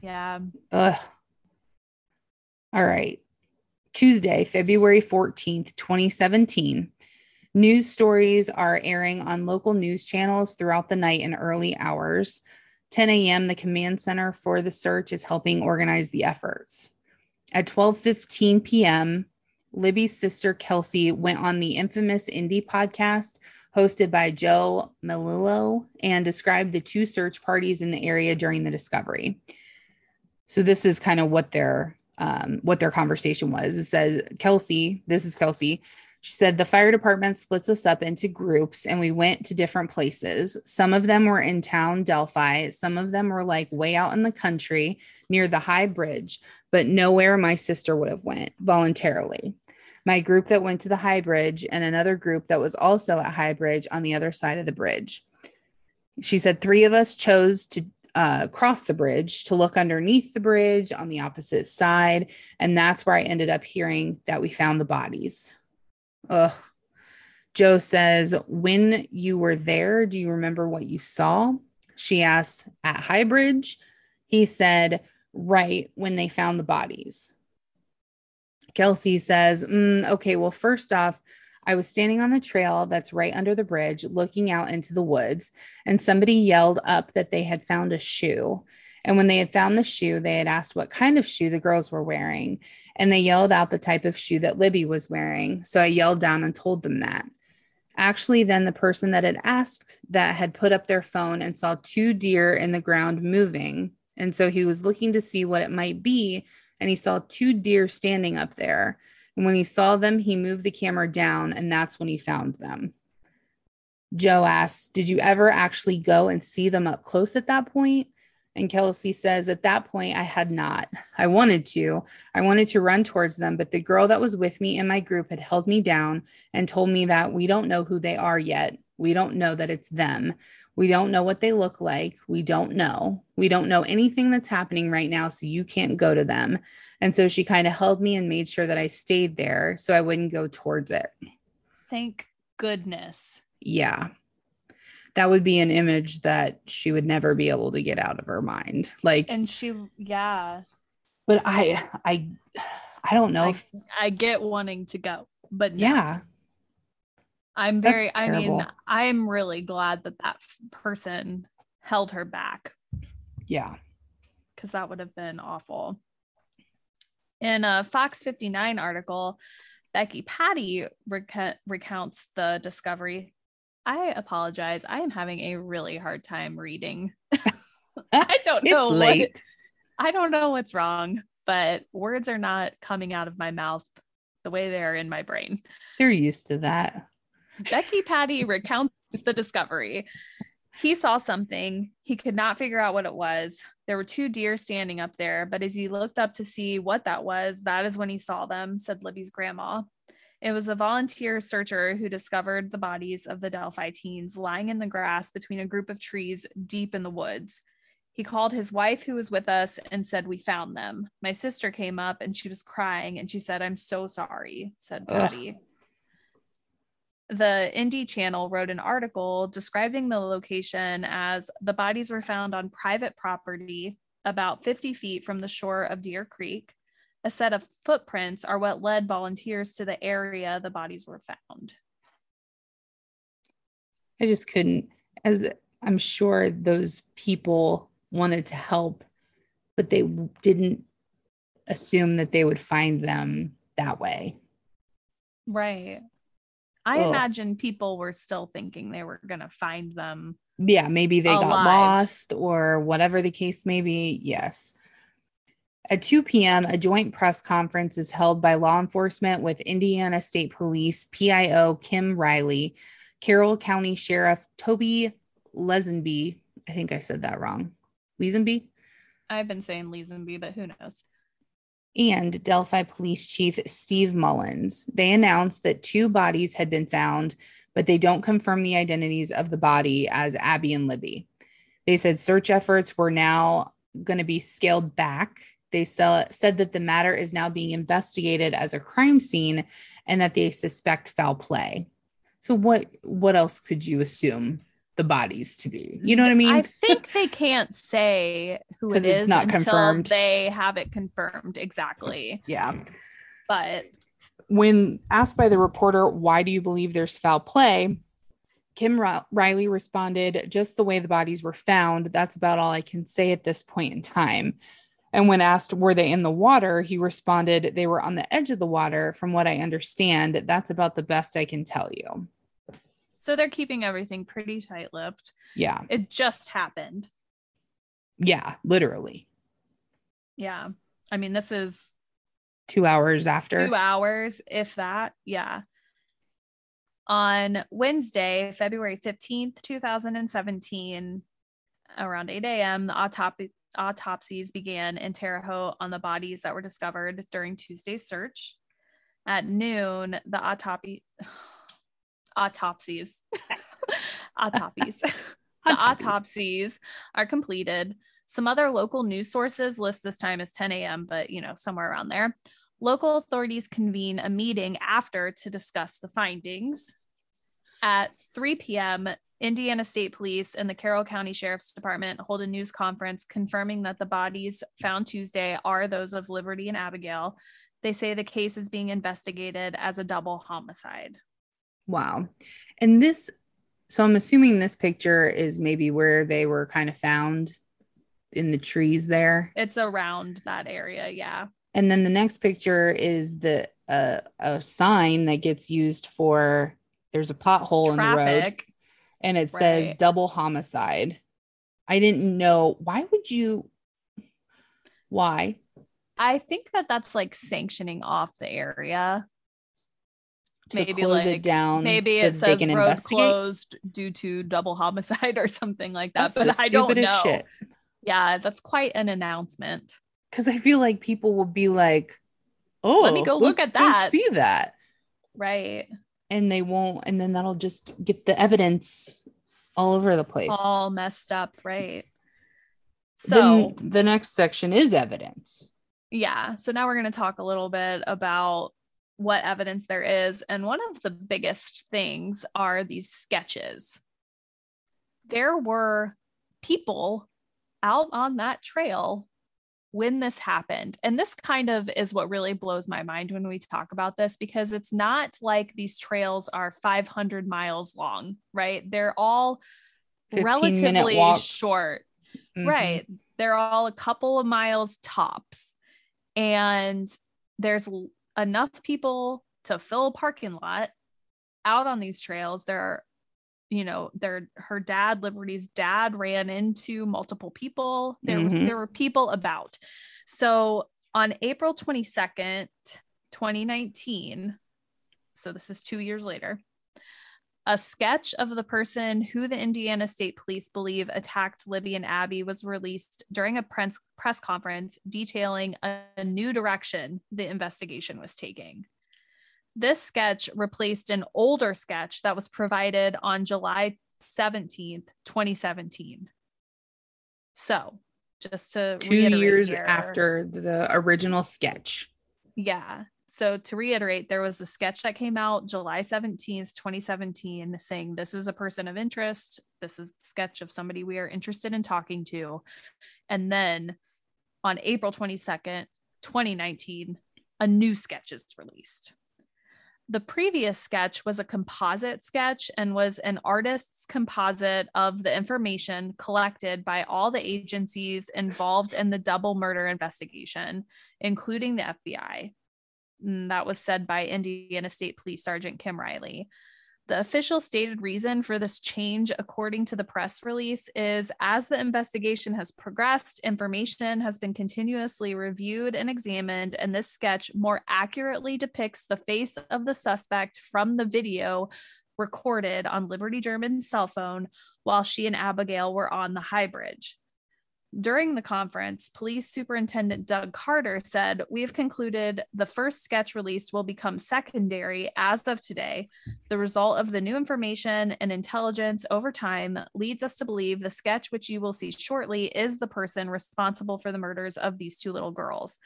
yeah. Ugh. All right. Tuesday, February 14th, 2017. News stories are airing on local news channels throughout the night and early hours. 10 a.m., the command center for the search is helping organize the efforts. At 12:15 p.m., Libby's sister Kelsey went on the infamous Indie podcast hosted by Joe Melillo and described the two search parties in the area during the discovery. So this is kind of what their um, what their conversation was. It says Kelsey, this is Kelsey. She said the fire department splits us up into groups and we went to different places. Some of them were in town Delphi, some of them were like way out in the country near the high bridge, but nowhere my sister would have went voluntarily. My group that went to the high bridge and another group that was also at high bridge on the other side of the bridge. She said three of us chose to uh, cross the bridge to look underneath the bridge on the opposite side. And that's where I ended up hearing that we found the bodies. Ugh. Joe says, When you were there, do you remember what you saw? She asks, At High Bridge. He said, Right when they found the bodies. Kelsey says, "Mm, Okay, well, first off, I was standing on the trail that's right under the bridge, looking out into the woods, and somebody yelled up that they had found a shoe. And when they had found the shoe, they had asked what kind of shoe the girls were wearing. And they yelled out the type of shoe that Libby was wearing. So I yelled down and told them that. Actually, then the person that had asked that had put up their phone and saw two deer in the ground moving. And so he was looking to see what it might be. And he saw two deer standing up there. And when he saw them, he moved the camera down, and that's when he found them. Joe asks, Did you ever actually go and see them up close at that point? And Kelsey says, At that point, I had not. I wanted to. I wanted to run towards them, but the girl that was with me in my group had held me down and told me that we don't know who they are yet. We don't know that it's them. We don't know what they look like. We don't know. We don't know anything that's happening right now. So you can't go to them. And so she kind of held me and made sure that I stayed there so I wouldn't go towards it. Thank goodness. Yeah. That would be an image that she would never be able to get out of her mind. Like, And she, yeah, but I, I, I don't know I, if, I get wanting to go, but no. yeah, I'm very, I mean. I'm really glad that that person held her back yeah, because that would have been awful. In a Fox 59 article, Becky Patty reca- recounts the discovery. I apologize. I am having a really hard time reading. *laughs* *laughs* I don't know. it's late. what I don't know what's wrong, but words are not coming out of my mouth the way they are in my brain. They're used to that. Becky Patty recounts the discovery. He saw something. He could not figure out what it was. There were two deer standing up there, but as he looked up to see what that was, that is when he saw them, said Libby's grandma. It was a volunteer searcher who discovered the bodies of the Delphi teens lying in the grass between a group of trees deep in the woods. He called his wife, who was with us, and said, We found them. My sister came up and she was crying and she said, I'm so sorry, said Patty. The Indy Channel wrote an article describing the location as the bodies were found on private property about 50 feet from the shore of Deer Creek. A set of footprints are what led volunteers to the area the bodies were found. I just couldn't, as I'm sure those people wanted to help, but they didn't assume that they would find them that way. Right. I Ugh. imagine people were still thinking they were going to find them. Yeah, maybe they alive. got lost or whatever the case may be. Yes. At 2 p.m., a joint press conference is held by law enforcement with Indiana State Police PIO Kim Riley, Carroll County Sheriff Toby Lesenby. I think I said that wrong. Lesenby? I've been saying Lesenby, but who knows? And Delphi Police Chief Steve Mullins. They announced that two bodies had been found, but they don't confirm the identities of the body as Abby and Libby. They said search efforts were now going to be scaled back they said that the matter is now being investigated as a crime scene and that they suspect foul play. So what what else could you assume the bodies to be? You know what I mean? I think they can't say who it *laughs* is not until confirmed. they have it confirmed exactly. Yeah. But when asked by the reporter, why do you believe there's foul play? Kim Riley responded, just the way the bodies were found. That's about all I can say at this point in time. And when asked, were they in the water, he responded, they were on the edge of the water. From what I understand, that's about the best I can tell you. So they're keeping everything pretty tight lipped. Yeah. It just happened. Yeah, literally. Yeah. I mean, this is two hours after. Two hours, if that. Yeah. On Wednesday, February 15th, 2017, around 8 a.m., the autopsy autopsies began in Terre Haute on the bodies that were discovered during Tuesday's search. At noon, the autopsy *sighs* autopsies *laughs* autopsies *laughs* the autopsies are completed. Some other local news sources list this time as 10 a.m., but you know, somewhere around there. Local authorities convene a meeting after to discuss the findings. At 3 p.m., Indiana State Police and the Carroll County Sheriff's Department hold a news conference confirming that the bodies found Tuesday are those of Liberty and Abigail. They say the case is being investigated as a double homicide. Wow. And this, so I'm assuming this picture is maybe where they were kind of found in the trees there. It's around that area. Yeah. And then the next picture is the uh, a sign that gets used for there's a pothole Traffic. in the road and it right. says double homicide. I didn't know. Why would you? Why? I think that that's like sanctioning off the area. To maybe close like, it down. Maybe so it says road closed due to double homicide *laughs* or something like that. That's but I don't know. Shit. Yeah, that's quite an announcement. Because I feel like people will be like, "Oh, let me oh, go look at that. See that." Right and they won't and then that'll just get the evidence all over the place. All messed up right. So then the next section is evidence. Yeah so now we're going to talk a little bit about what evidence there is and one of the biggest things are these sketches. There were people out on that trail when this happened. And this kind of is what really blows my mind when we talk about this because it's not like these trails are 500 miles long, right? They're all relatively short. Mm-hmm. Right. They're all a couple of miles tops. And there's enough people to fill a parking lot out on these trails. There are you know their her dad liberty's dad ran into multiple people there was mm-hmm. there were people about so on april 22nd 2019 so this is two years later A sketch of the person who the Indiana State Police believe attacked Libby and Abby was released during a press, press conference detailing a, a new direction the investigation was taking. This sketch replaced an older sketch that was provided on July 17th, 2017. So, just to two years here, after the original sketch. Yeah. So to reiterate, there was a sketch that came out July 17th, 2017, saying this is a person of interest. This is the sketch of somebody we are interested in talking to. And then on April 22nd, 2019, a new sketch is released. The previous sketch was a composite sketch and was an artist's composite of the information collected by all the agencies involved in the double murder investigation, including the FBI. And mm, that was said by Indiana State Police Sergeant Kim Riley. The official stated reason for this change, according to the press release, is as the investigation has progressed, information has been continuously reviewed and examined, and this sketch more accurately depicts the face of the suspect from the video recorded on Liberty German's cell phone while she and Abigail were on the high bridge. During the conference, Police Superintendent Doug Carter said, We have concluded the first sketch released will become secondary as of today. The result of the new information and intelligence over time leads us to believe the sketch, which you will see shortly, is the person responsible for the murders of these two little girls.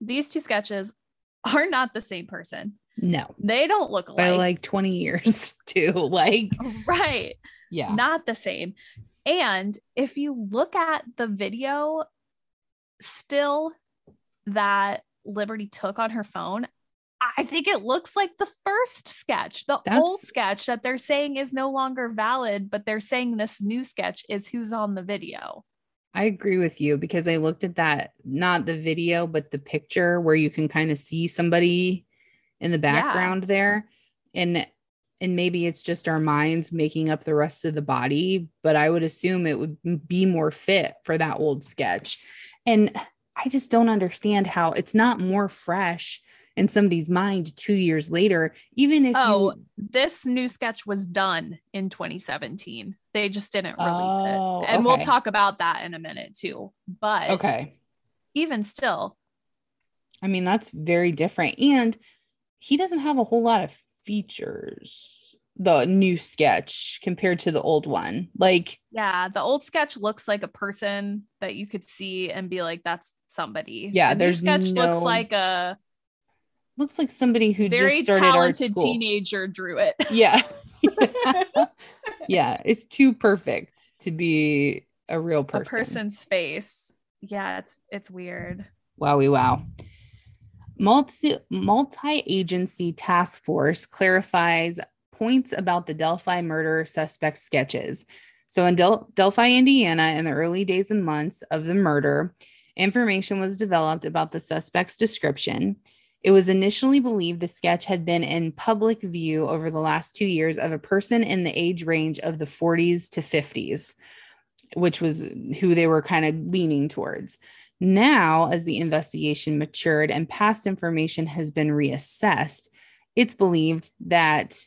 These two sketches *laughs* are not the same person. No, they don't look alike. By like 20 years, *laughs* too. Like, *laughs* right. Yeah. Not the same. And if you look at the video still that Liberty took on her phone, I think it looks like the first sketch, the That's... old sketch that they're saying is no longer valid, but they're saying this new sketch is who's on the video. I agree with you because I looked at that, not the video, but the picture where you can kind of see somebody in the background yeah. there. And and maybe it's just our minds making up the rest of the body, but I would assume it would be more fit for that old sketch. And I just don't understand how it's not more fresh in somebody's mind two years later, even if oh, you... this new sketch was done in 2017. They just didn't release oh, it. And okay. we'll talk about that in a minute too. But okay, even still, I mean, that's very different. And he doesn't have a whole lot of features the new sketch compared to the old one. Like, yeah, the old sketch looks like a person that you could see and be like, that's somebody. Yeah, the there's sketch no... looks like a looks like somebody who very just talented teenager drew it. *laughs* *laughs* Yeah. yeah, it's too perfect to be a real person. A person's face. Yeah, it's it's weird. Wowie wow multi multi-agency task force clarifies points about the Delphi murder suspect sketches. So in Del- Delphi, Indiana, in the early days and months of the murder, information was developed about the suspect's description. It was initially believed the sketch had been in public view over the last two years of a person in the age range of the 40s to 50s, which was who they were kind of leaning towards. Now, as the investigation matured and past information has been reassessed, it's believed that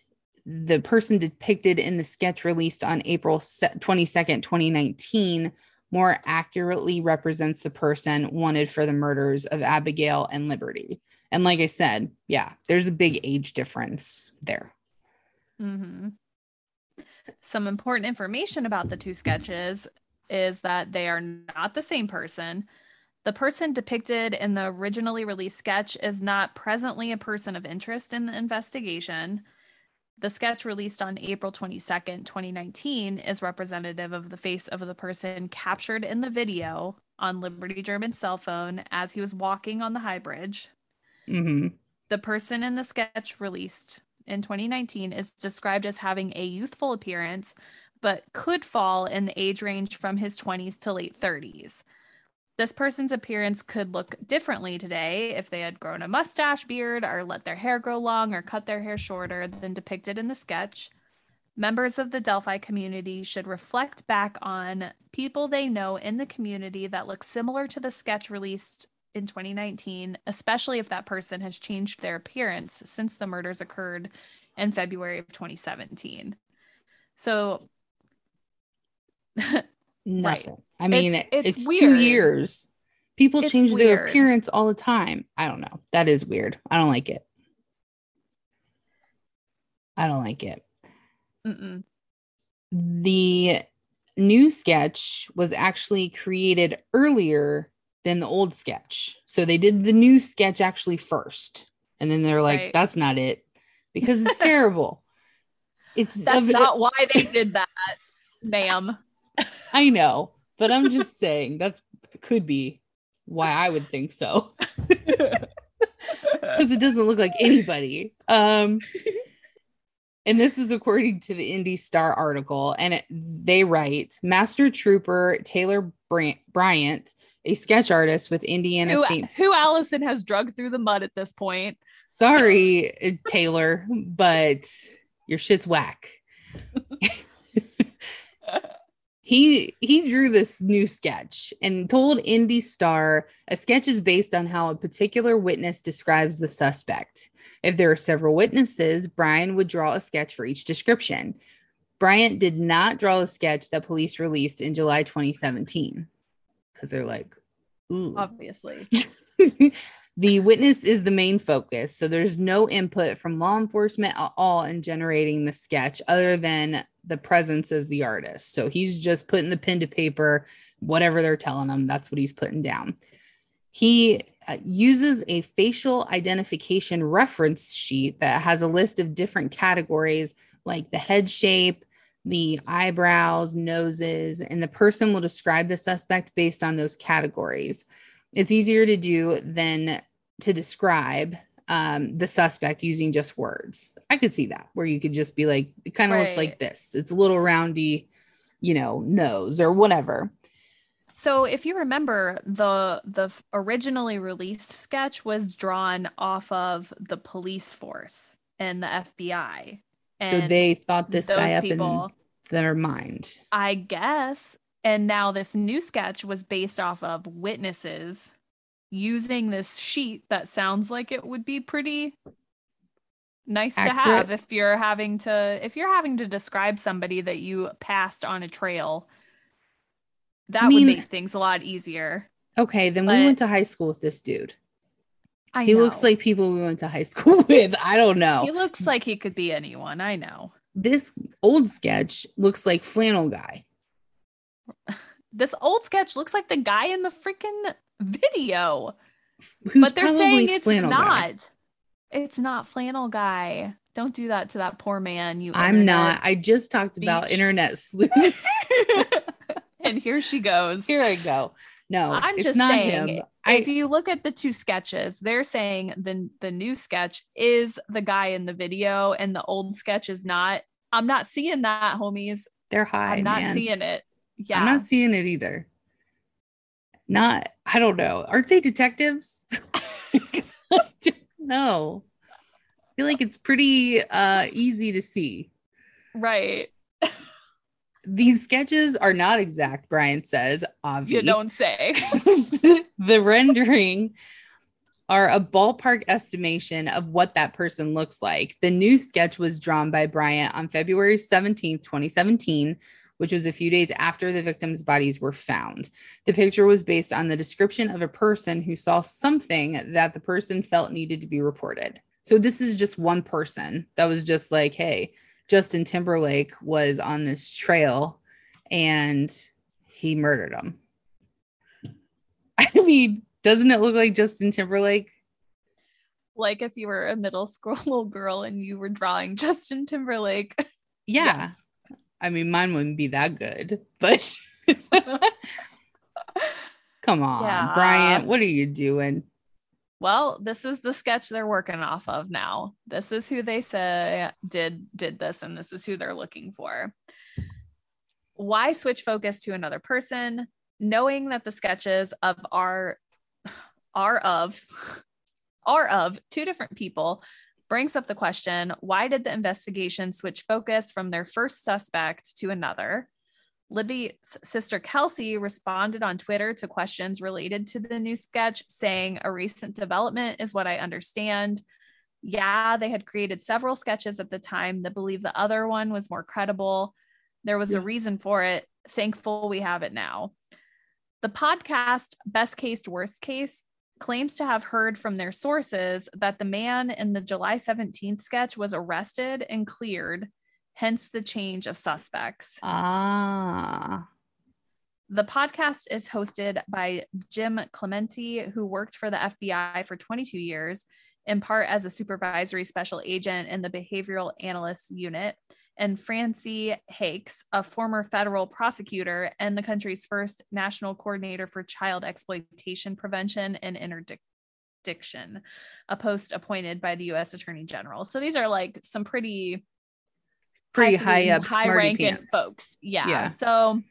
the person depicted in the sketch released on April 22nd, 2019, more accurately represents the person wanted for the murders of Abigail and Liberty. And like I said, yeah, there's a big age difference there. Mm-hmm. Some important information about the two sketches is that they are not the same person. The person depicted in the originally released sketch is not presently a person of interest in the investigation. The sketch released on April 22nd, 2019, is representative of the face of the person captured in the video on Liberty German's cell phone as he was walking on the high bridge. Mm-hmm. The person in the sketch released in 2019 is described as having a youthful appearance, but could fall in the age range from his 20s to late 30s. This person's appearance could look differently today if they had grown a mustache, beard, or let their hair grow long or cut their hair shorter than depicted in the sketch. Members of the Delphi community should reflect back on people they know in the community that look similar to the sketch released in 2019, especially if that person has changed their appearance since the murders occurred in February of 2017. So *laughs* Nothing. Right. I mean, It's- it's, it's two years. People It's change their appearance all the time. I don't know. That is weird. I don't like it. I don't like it. mm-mm. The new sketch was actually created earlier than the old sketch. So they did the new sketch actually first. And then they're like, Right. that's not it because it's *laughs* terrible. It's that's of- not why they did *laughs* that, ma'am. I know, but I'm just *laughs* saying that could be why I would think so. *laughs* Because it doesn't look like anybody. Um and this was according to the Indy Star article, and it, they write Master Trooper Taylor Bryant, Bryant, a sketch artist with Indiana who, State. who Allison has drugged through the mud at this point. Sorry, *laughs* Taylor, but your shit's whack. He he drew this new sketch and told Indy Star a sketch is based on how a particular witness describes the suspect. If there are several witnesses, Bryant would draw a sketch for each description. Bryant did not draw a sketch that police released in July 2017 because they're like, ooh. Obviously. *laughs* the witness is the main focus. So there's no input from law enforcement at all in generating the sketch other than the presence as the artist. So he's just putting the pen to paper, whatever they're telling him, that's what he's putting down. He uh, uses a facial identification reference sheet that has a list of different categories like the head shape, the eyebrows, noses, and the person will describe the suspect based on those categories. It's easier to do than to describe um, the suspect using just words. I could see that where you could just be like, it kind of Right. like this. It's a little roundy, you know, nose or whatever. So if you remember, the the originally released sketch was drawn off of the police force and the FBI. And so they thought this guy up people, in their mind. I guess, and now this new sketch was based off of witnesses using this sheet that sounds like it would be pretty nice to have if you're having to if you're having to describe somebody that you passed on a trail that mean- would make things a lot easier Okay, then But- we went to high school with this dude. I He looks like people we went to high school *laughs* with. I don't know. he looks like he could be anyone i know this old sketch looks like flannel guy. this old sketch looks like the guy in the freaking video Who's but they're saying it's guy. not it's not flannel guy don't do that to that poor man you I'm not. I just talked about internet *laughs* sleuths. and here she goes. Here I go. No, I'm it's just not saying, him. if I you look at the two sketches, they're saying the the new sketch is the guy in the video, and the old sketch is not. I'm not seeing that, homies. they're high. I'm not man. seeing it. Yeah, I'm not seeing it either. Not. I don't know. Aren't they detectives? *laughs* no. I feel like it's pretty uh easy to see. right. These sketches are not exact, Bryant says. Obviously. You don't say. *laughs* the rendering are a ballpark estimation of what that person looks like. The new sketch was drawn by Bryant on February 17th, 2017, which was a few days after the victims' bodies were found. The picture was based on the description of a person who saw something that the person felt needed to be reported. So this is just one person that was just like, hey, Justin Timberlake was on this trail and he murdered him. *laughs* I mean, doesn't it look like Justin Timberlake? like if you were a middle school *laughs* girl and you were drawing Justin Timberlake. *laughs* Yeah. Yes. I mean, mine wouldn't be that good, but *laughs* come on, Yeah. Bryant, what are you doing? well, this is the sketch they're working off of now. This is who they say did did this and this is who they're looking for. Why switch focus to another person knowing that the sketches of are are of *laughs* are of two different people brings up the question why did the investigation switch focus from their first suspect to another Libby's sister Kelsey responded on Twitter to questions related to the new sketch, saying, A recent development is what I understand. Yeah, they had created several sketches at the time that believe the other one was more credible. There was a reason for it. Thankful we have it now. The podcast, Best Case, Worst Case, claims to have heard from their sources that the man in the July 17th sketch was arrested and cleared, hence the change of suspects. Ah. The podcast is hosted by Jim Clemente, who worked for the FBI for 22 years, in part as a supervisory special agent in the behavioral analysis unit, and Francey Hakes, a former federal prosecutor and the country's first national coordinator for child exploitation prevention and interdiction, a post appointed by the U.S. Attorney General. So these are like some pretty Pretty high up, high ranking pants. folks. Yeah. Yeah. So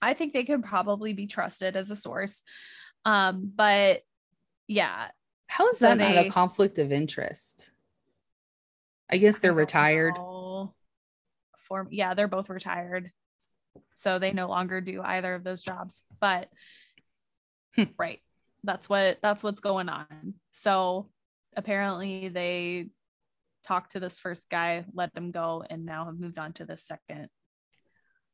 I think they could probably be trusted as a source. Um, but yeah, How is So that not a conflict of interest? I guess they're don't retired. know. Yeah, they're both retired. So they no longer do either of those jobs. But Hmm. right. That's what that's what's going on. So apparently they talked to this first guy, let them go, and now have moved on to the second.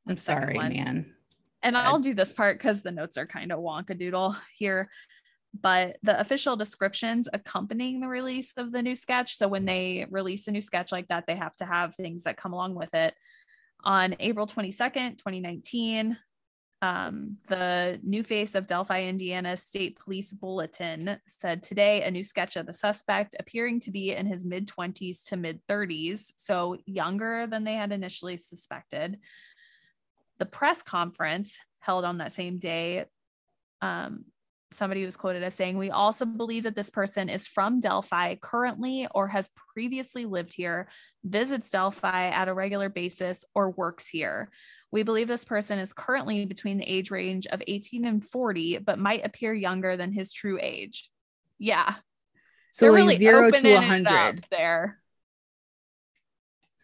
the I'm second sorry, one. man. And I'll do this part because the notes are kind of wonkadoodle here. But the official descriptions accompanying the release of the new sketch. So when they release a new sketch like that, they have to have things that come along with it. On April 22nd, 2019, um, the new face of Delphi, Indiana State Police Bulletin said today a new sketch of the suspect appearing to be in his mid 20s to mid 30s, so younger than they had initially suspected. The press conference held on that same day, um, somebody was quoted as saying, We also believe that this person is from Delphi currently or has previously lived here, visits Delphi at a regular basis, or works here. We believe this person is currently between the age range of 18 and 40, but might appear younger than his true age. Yeah. So they're like really zero to opening a hundred. there.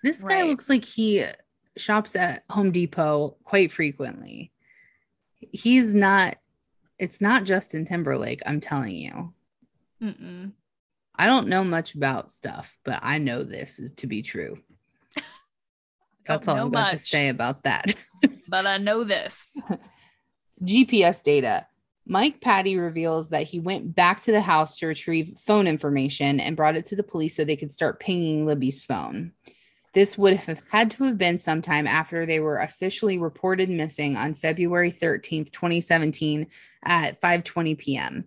This guy Right. looks like he shops at Home Depot quite frequently. He's not, it's not Justin Timberlake, I'm telling you. Mm-mm. I don't know much about stuff, but I know this is to be true. *laughs* That's all I'm going to say about that. *laughs* But I know this. *laughs* GPS data. Mike Patty reveals that he went back to the house to retrieve phone information and brought it to the police so they could start pinging Libby's phone. This would have had to have been sometime after they were officially reported missing on February 13th, 2017 at 5:20 p.m.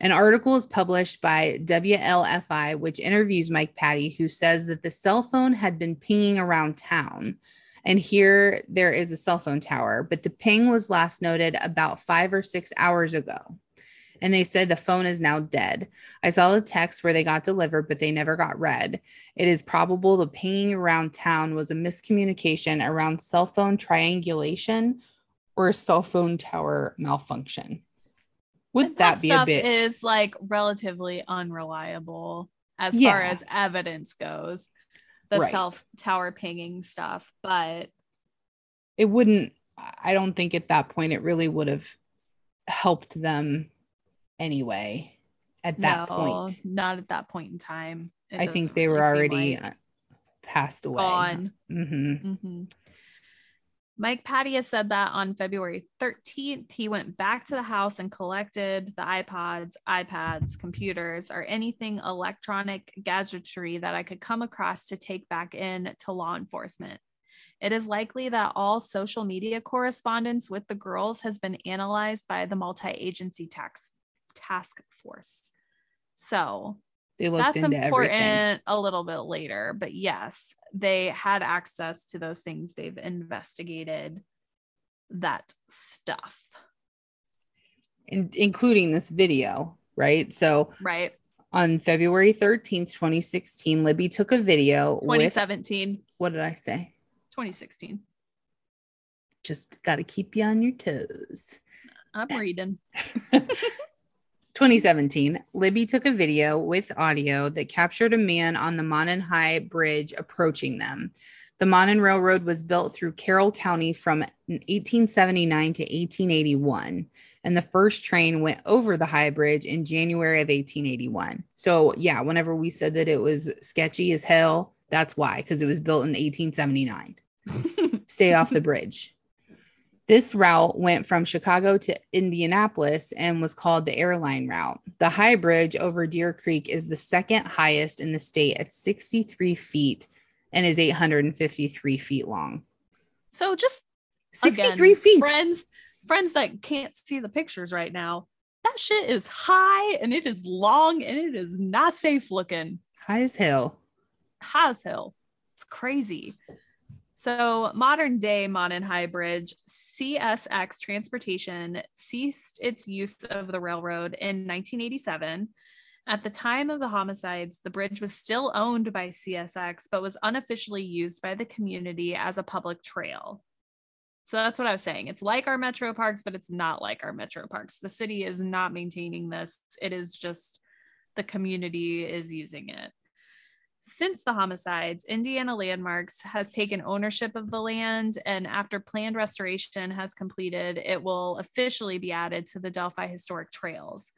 An article is published by WLFI which interviews Mike Patty who says that the cell phone had been pinging around town. And here there is a cell phone tower, but the ping was last noted about five or six hours ago. And they said the phone is now dead. I saw the text where they got delivered, but they never got read. It is probable the pinging around town was a miscommunication around cell phone triangulation or cell phone tower malfunction. Would And that, be a bit? is like relatively unreliable as far as evidence goes the Right. self tower pinging stuff but it wouldn't i don't think at that point it really would have helped them anyway at that no point. not at that point in time. It i think they were really seem already like uh, passed away. gone. Hmm Mhm. Mike said that on February 13th, he went back to the house and collected the iPods, iPads, computers, or anything electronic gadgetry that I could come across to take back in to law enforcement. It is likely that all social media correspondence with the girls has been analyzed by the multi agency tax task force. So they looked that's into important everything a little bit later but yes they had access to those things. They've investigated that stuff. In- including this video right? So right. on february 13th 2016 libby took a video with 2017 what did i say? 2016 just got to keep you on your toes. I'm reading *laughs* *laughs* 2017, Libby took a video with audio that captured a man on the Monon High Bridge approaching them. The Monon Railroad was built through Carroll County from 1879 to 1881. And the first train went over the High Bridge in January of 1881. So, yeah, whenever we said that it was sketchy as hell, that's why, because it was built in 1879. *laughs* Stay off the bridge. This route went from Chicago to Indianapolis and was called the airline route. The high bridge over Deer Creek is the second highest in the state at 63 feet and is 853 feet long. So just 63 again, feet. friends, friends that can't see the pictures right now. That shit is high and it is long and it is not safe looking. High as hell. High as hell. It's crazy. So, modern day Monon High Bridge, CSX Transportation ceased its use of the railroad in 1987. At the time of the homicides, the bridge was still owned by CSX, but was unofficially used by the community as a public trail. So that's what I was saying. It's like our metro parks, but it's not like our metro parks. The city is not maintaining this, it is just the community is using it. Since the homicides, Indiana Landmarks has taken ownership of the land, and after planned restoration has completed, it will officially be added to the Delphi Historic Trails.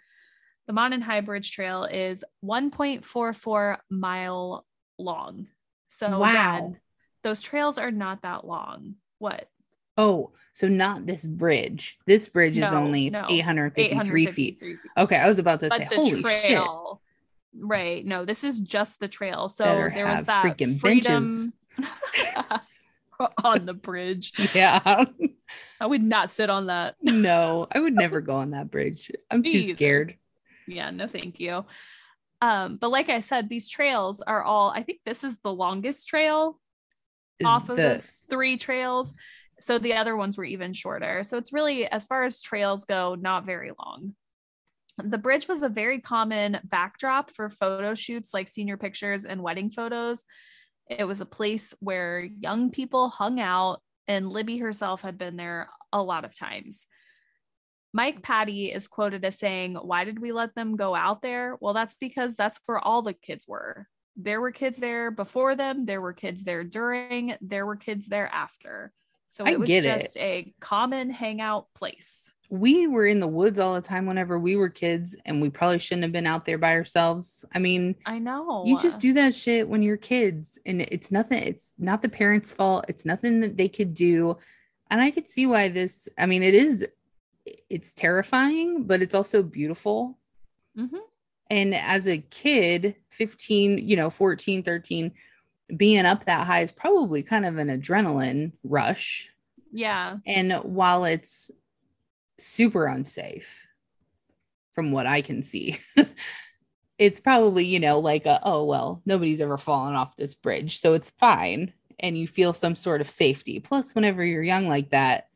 The Monon High Bridge Trail is 1.44 mile long. So Wow. again, those trails are not that long. What? Oh, so not this bridge. This bridge is only no. 853 feet. 853 feet. Okay, I was about to say, But the holy shit. Right? No, this is just the trail. So Better there was that freaking freedom *laughs* on the bridge. Yeah. I would not sit on that. no, I would never go on that bridge. I'm *laughs* Me too either. scared. Yeah, no, thank you. Um, but like I said, these trails are all. I think this is the longest trail Is off of the- those three trails. So the other ones were even shorter. So it's really, as far as trails go, not very long. The bridge was a very common backdrop for photo shoots like senior pictures and wedding photos. It was a place where young people hung out, and Libby herself had been there a lot of times. Mike Patty is quoted as saying, Why did we let them go out there? Well, that's because that's where all the kids were. There were kids there before them, there were kids there during, there were kids there after. So it was get it. just a common hangout place. We were in the woods all the time whenever we were kids, and we probably shouldn't have been out there by ourselves. I mean, I know. you just do that shit when you're kids, and it's nothing, it's not the parents' fault. It's nothing that they could do. And I could see why this, I mean, it is, it's terrifying, but it's also beautiful. Mhm. And as a kid, 15, you know, 14, 13, being up that high is probably kind of an adrenaline rush. Yeah. And while it's super unsafe, from what I can see, *laughs* it's probably, you know, like, a, oh, well, nobody's ever fallen off this bridge. So it's fine. And you feel some sort of safety. Plus, whenever you're young like that,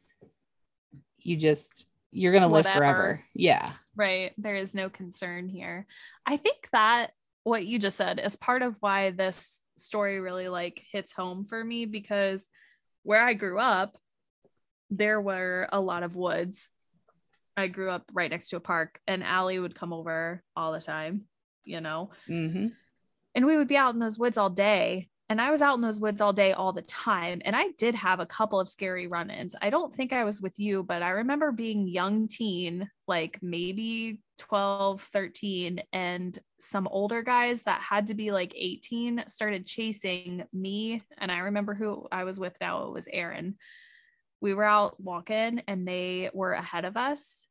you just, you're going to live forever. Yeah. Right. There is no concern here. I think that what you just said is part of why this story really like hits home for me because where I grew up, there were a lot of woods. I grew up right next to a park, and Allie would come over all the time, you know, hmm and we would be out in those woods all day. And I was out in those woods all day, all the time. And I did have a couple of scary run ins. I don't think I was with you, but I remember being young teen, like maybe 12, 13, and some older guys that had to be like 18 started chasing me. And I remember who I was with now. It was Aaron. We were out walking and they were ahead of us.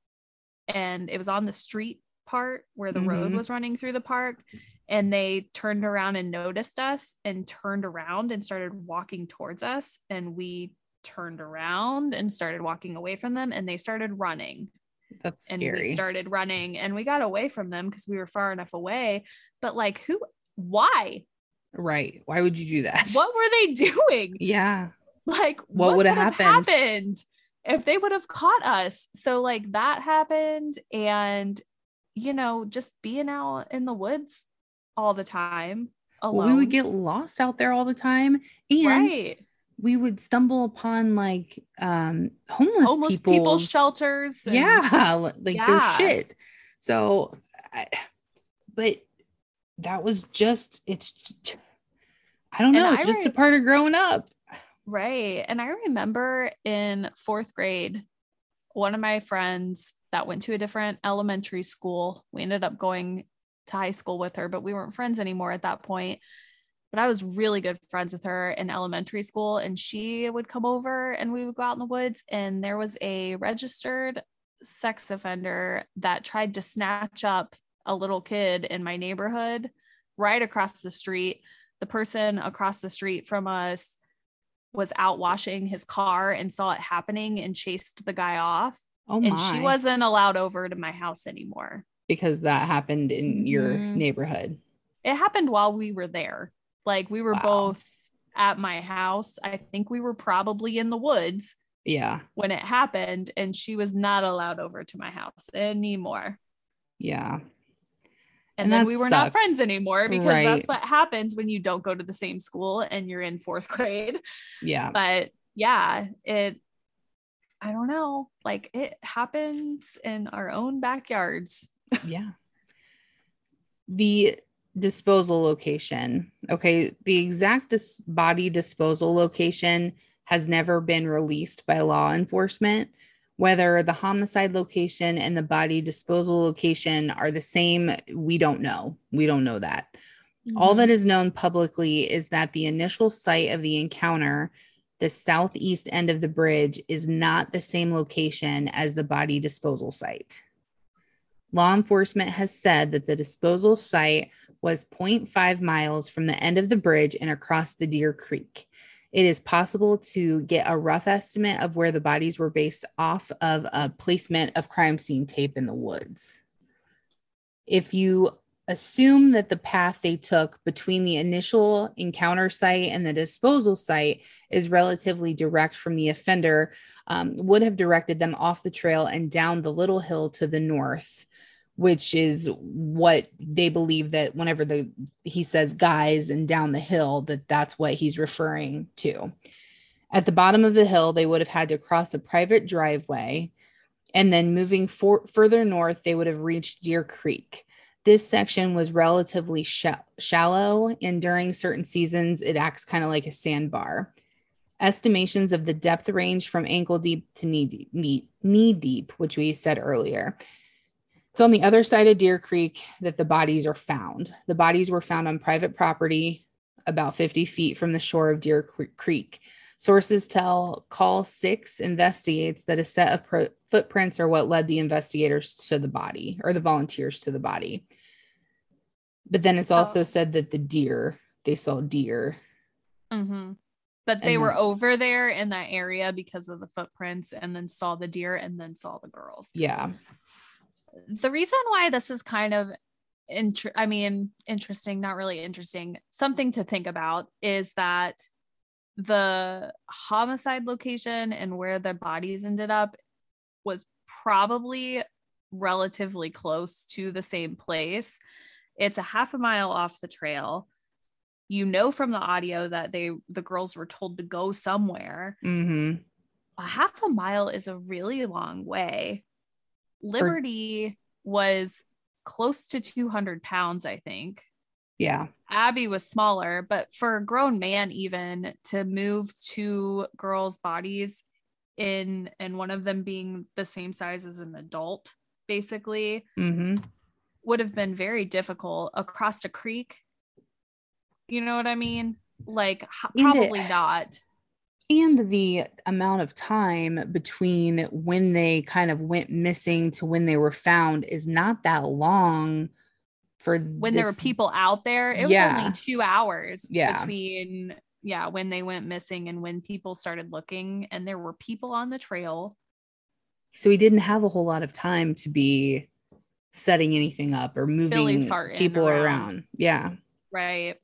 And it was on the street part where the road Mhm. was running through the park and they turned around and noticed us and turned around and started walking towards us and we turned around and started walking away from them and they started running That's and scary. we started running and we got away from them because we were far enough away but like who why right. Why would you do that? what were they *laughs* doing Yeah. like What would've have happened? happened if they would have caught us so like that happened and you know just being out in the woods all the time alone Well, we would get lost out there all the time. And right we would stumble upon like um homeless, homeless people's, people shelters and- Yeah, *laughs* li- like their Yeah. shit. So, I, but that was just it's. I don't And know. It's I just a part of growing up. Right. And I remember in fourth grade, one of my friends that went to a different elementary school, we ended up going to high school with her, but we weren't friends anymore at that point. But I was really good friends with her in elementary school, and she would come over and we would go out in the woods. And there was a registered sex offender that tried to snatch up a little kid in my neighborhood right across the street. The person across the street from us was out washing his car and saw it happening and chased the guy off. Oh my. and she wasn't allowed over to my house anymore because that happened in your Mhm. neighborhood. it happened while we were there. Like we were Wow. both at my house. I think we were probably in the woods Yeah. when it happened, and she was not allowed over to my house anymore. Yeah. And, And then we were not friends anymore because Right. that's what happens when you don't go to the same school and you're in fourth *laughs* grade. Yeah. But yeah, it, I don't know, like it happens in our own backyards. *laughs* Yeah. The disposal location. Okay. The exact dis- body disposal location has never been released by law enforcement. Whether the homicide location and the body disposal location are the same, we don't know. We don't know that. All Mm-hmm. that is known publicly is that the initial site of the encounter, the southeast end of the bridge, is not the same location as the body disposal site. Law enforcement has said that the disposal site was 0.5 miles from the end of the bridge and across the Deer Creek. It is possible to get a rough estimate of where the bodies were based off of a placement of crime scene tape in the woods. If you assume that the path they took between the initial encounter site and the disposal site is relatively direct from the offender, um, would have directed them off the trail and down the little hill to the north, which is what they believe that whenever the he says guys and down the hill, that that's what he's referring to. At the bottom of the hill, they would have had to cross a private driveway. And then moving for, further north, they would have reached Deer Creek. This section was relatively sha- shallow, and during certain seasons, it acts kind of like a sandbar. Estimations of the depth range from ankle deep to knee deep, knee, knee deep, which we said earlier. It's on the other side of Deer Creek that the bodies are found. The bodies were found on private property about 50 feet from the shore of Deer Creek. Sources tell Call Six investigates that a set of pro- footprints are what led the investigators to the body or the volunteers to the body. But then it's So- also said that the deer, they saw deer. Mm-hmm. But they And were then- over there in that area because of the footprints and then saw the deer and then saw the girls. Yeah. The reason why this is kind of inter- I mean, interesting, not really interesting, something to think about is that the homicide location and where the bodies ended up was probably relatively close to the same place. It's a half a mile off the trail. You know from the audio that they the girls were told to go somewhere. Mm-hmm. A half a mile is a really long way. Liberty was close to 200 pounds, I think. Yeah. Abby was smaller, but for a grown man, even to move two girls' bodies in and one of them being the same size as an adult, basically, Mm-hmm. would have been very difficult across a creek. You know what I mean? Like, h- And it- probably not. And the amount of time between when they kind of went missing to when they were found is not that long for When there were people out there, it was only two hours Yeah. between, yeah, when they went missing and when people started looking, and there were people on the trail. so he didn't have a whole lot of time to be setting anything up or moving people around. around. yeah Right.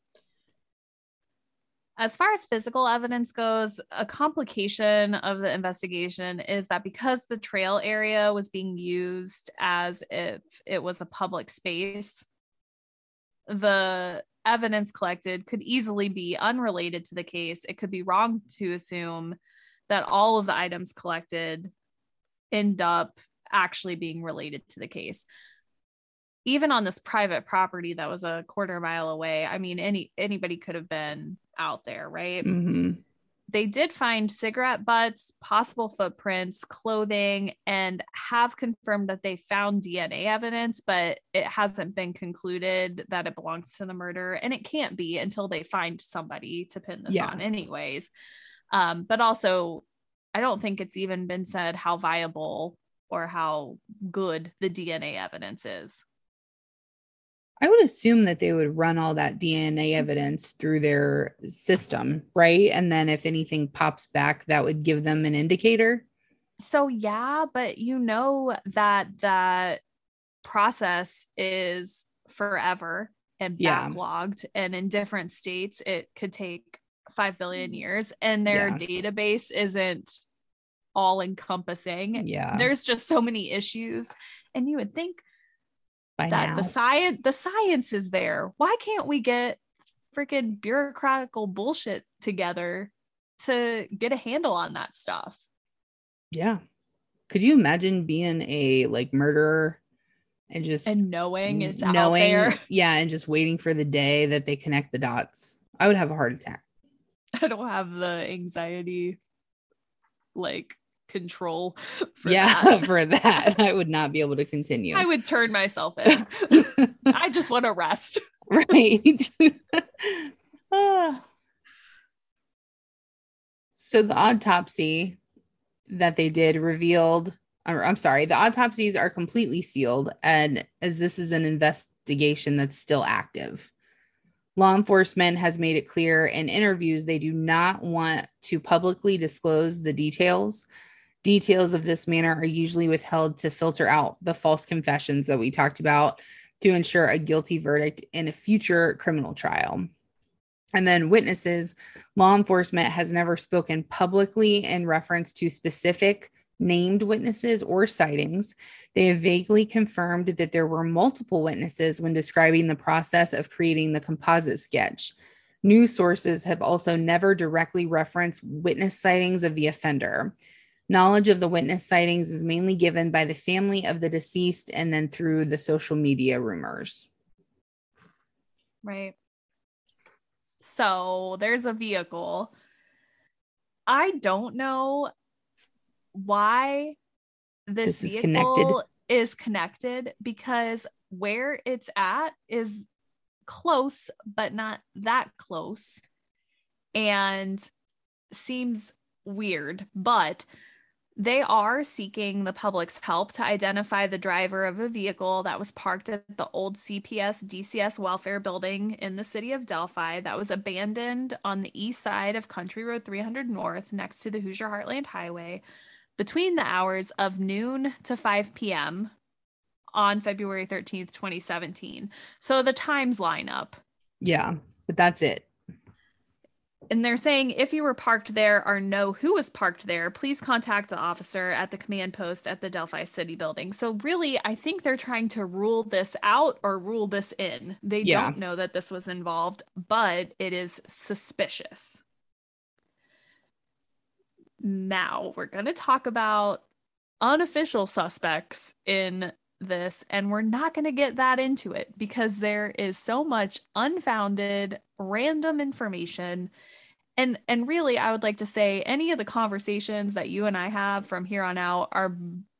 As far as physical evidence goes, a complication of the investigation is that because the trail area was being used as if it was a public space, the evidence collected could easily be unrelated to the case. It could be wrong to assume that all of the items collected end up actually being related to the case even on this private property that was a quarter mile away i mean any anybody could have been out there right hmm they did find cigarette butts, possible footprints, clothing, and have confirmed that they found DNA evidence, but it hasn't been concluded that it belongs to the murder. And it can't be until they find somebody to pin this Yeah. on, anyways. Um, but also, I don't think it's even been said how viable or how good the DNA evidence is. I would assume that they would run all that DNA evidence through their system, right? And then if anything pops back, that would give them an indicator. So yeah, but you know that that process is forever and Yeah. backlogged and in different states it could take 5 billion mm. years and their Yeah. database isn't all encompassing. Yeah. There's just so many issues and you would think by that now. the science the science is there. Why can't we get freaking bureaucratical bullshit together to get a handle on that stuff? yeah. Could you imagine being a like murderer and just And knowing it's out knowing, there. *laughs* yeah, and just waiting for the day that they connect the dots? I would have a heart attack. I don't have the anxiety like control *laughs* for yeah, that. *laughs* for that, I would not be able to continue. I would turn myself in. *laughs* I just want to rest. right. Ah. so the autopsy that they did revealed, or I'm sorry, the autopsies are completely sealed, and as this is an investigation that's still active. Law enforcement has made it clear in interviews they do not want to publicly disclose the details. Details of this manner are usually withheld to filter out the false confessions that we talked about to ensure a guilty verdict in a future criminal trial. And then witnesses, law enforcement has never spoken publicly in reference to specific named witnesses or sightings. They have vaguely confirmed that there were multiple witnesses when describing the process of creating the composite sketch. News sources have also never directly referenced witness sightings of the offender. Knowledge of the witness sightings is mainly given by the family of the deceased and then through the social media rumors. Right. So there's a vehicle. I don't know why this, This is vehicle connected. is connected because where it's at is close, but not that close. And seems weird, but they are seeking the public's help to identify the driver of a vehicle that was parked at the old CPS DCS welfare building in the city of Delphi that was abandoned on the east side of Country Road 300 North next to the Hoosier Heartland Highway between the hours of noon to 5 p.m. on February 13th, 2017. So the times line up. Yeah, but that's it. And they're saying if you were parked there or know who was parked there, please contact the officer at the command post at the Delphi City building. So, really, I think they're trying to rule this out or rule this in. They Yeah. don't know that this was involved, but it is suspicious. Now, we're going to talk about unofficial suspects in this, and we're not going to get that into it because there is so much unfounded, random information and and really i would like to say any of the conversations that you and i have from here on out are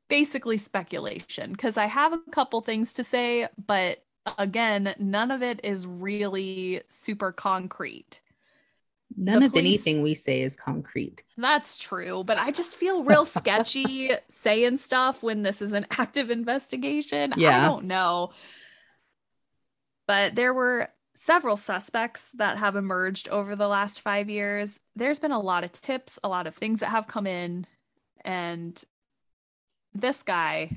basically speculation because i have a couple things to say but again none of it is really super concrete None The of anything we say is concrete. that's true but i just feel real *laughs* sketchy saying stuff when this is an *laughs* active investigation yeah. i don't know but there were several suspects that have emerged over the last five years. There's been a lot of tips, a lot of things that have come in, and this guy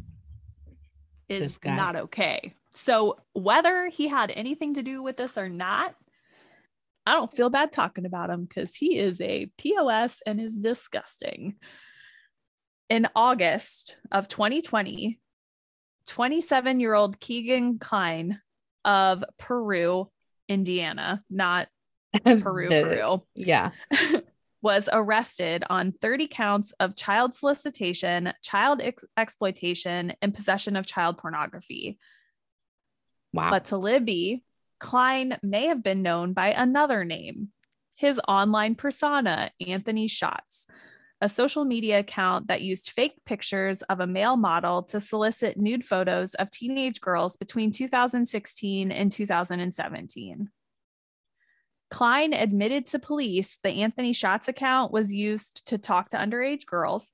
is This guy. not okay. So, whether he had anything to do with this or not, I don't feel bad talking about him because he is a POS and is disgusting. In August of 2020, 27 year old Kegan Kline of Peru, Indiana, not *laughs* Peru, The- Peru, Yeah. *laughs* was arrested on 30 counts of child solicitation, child ex- exploitation, and possession of child pornography. Wow. But to Libby, Kline may have been known by another name, his online persona, Anthony Shots, a social media account that used fake pictures of a male model to solicit nude photos of teenage girls between 2016 and 2017. Kline admitted to police the Anthony Shots account was used to talk to underage girls.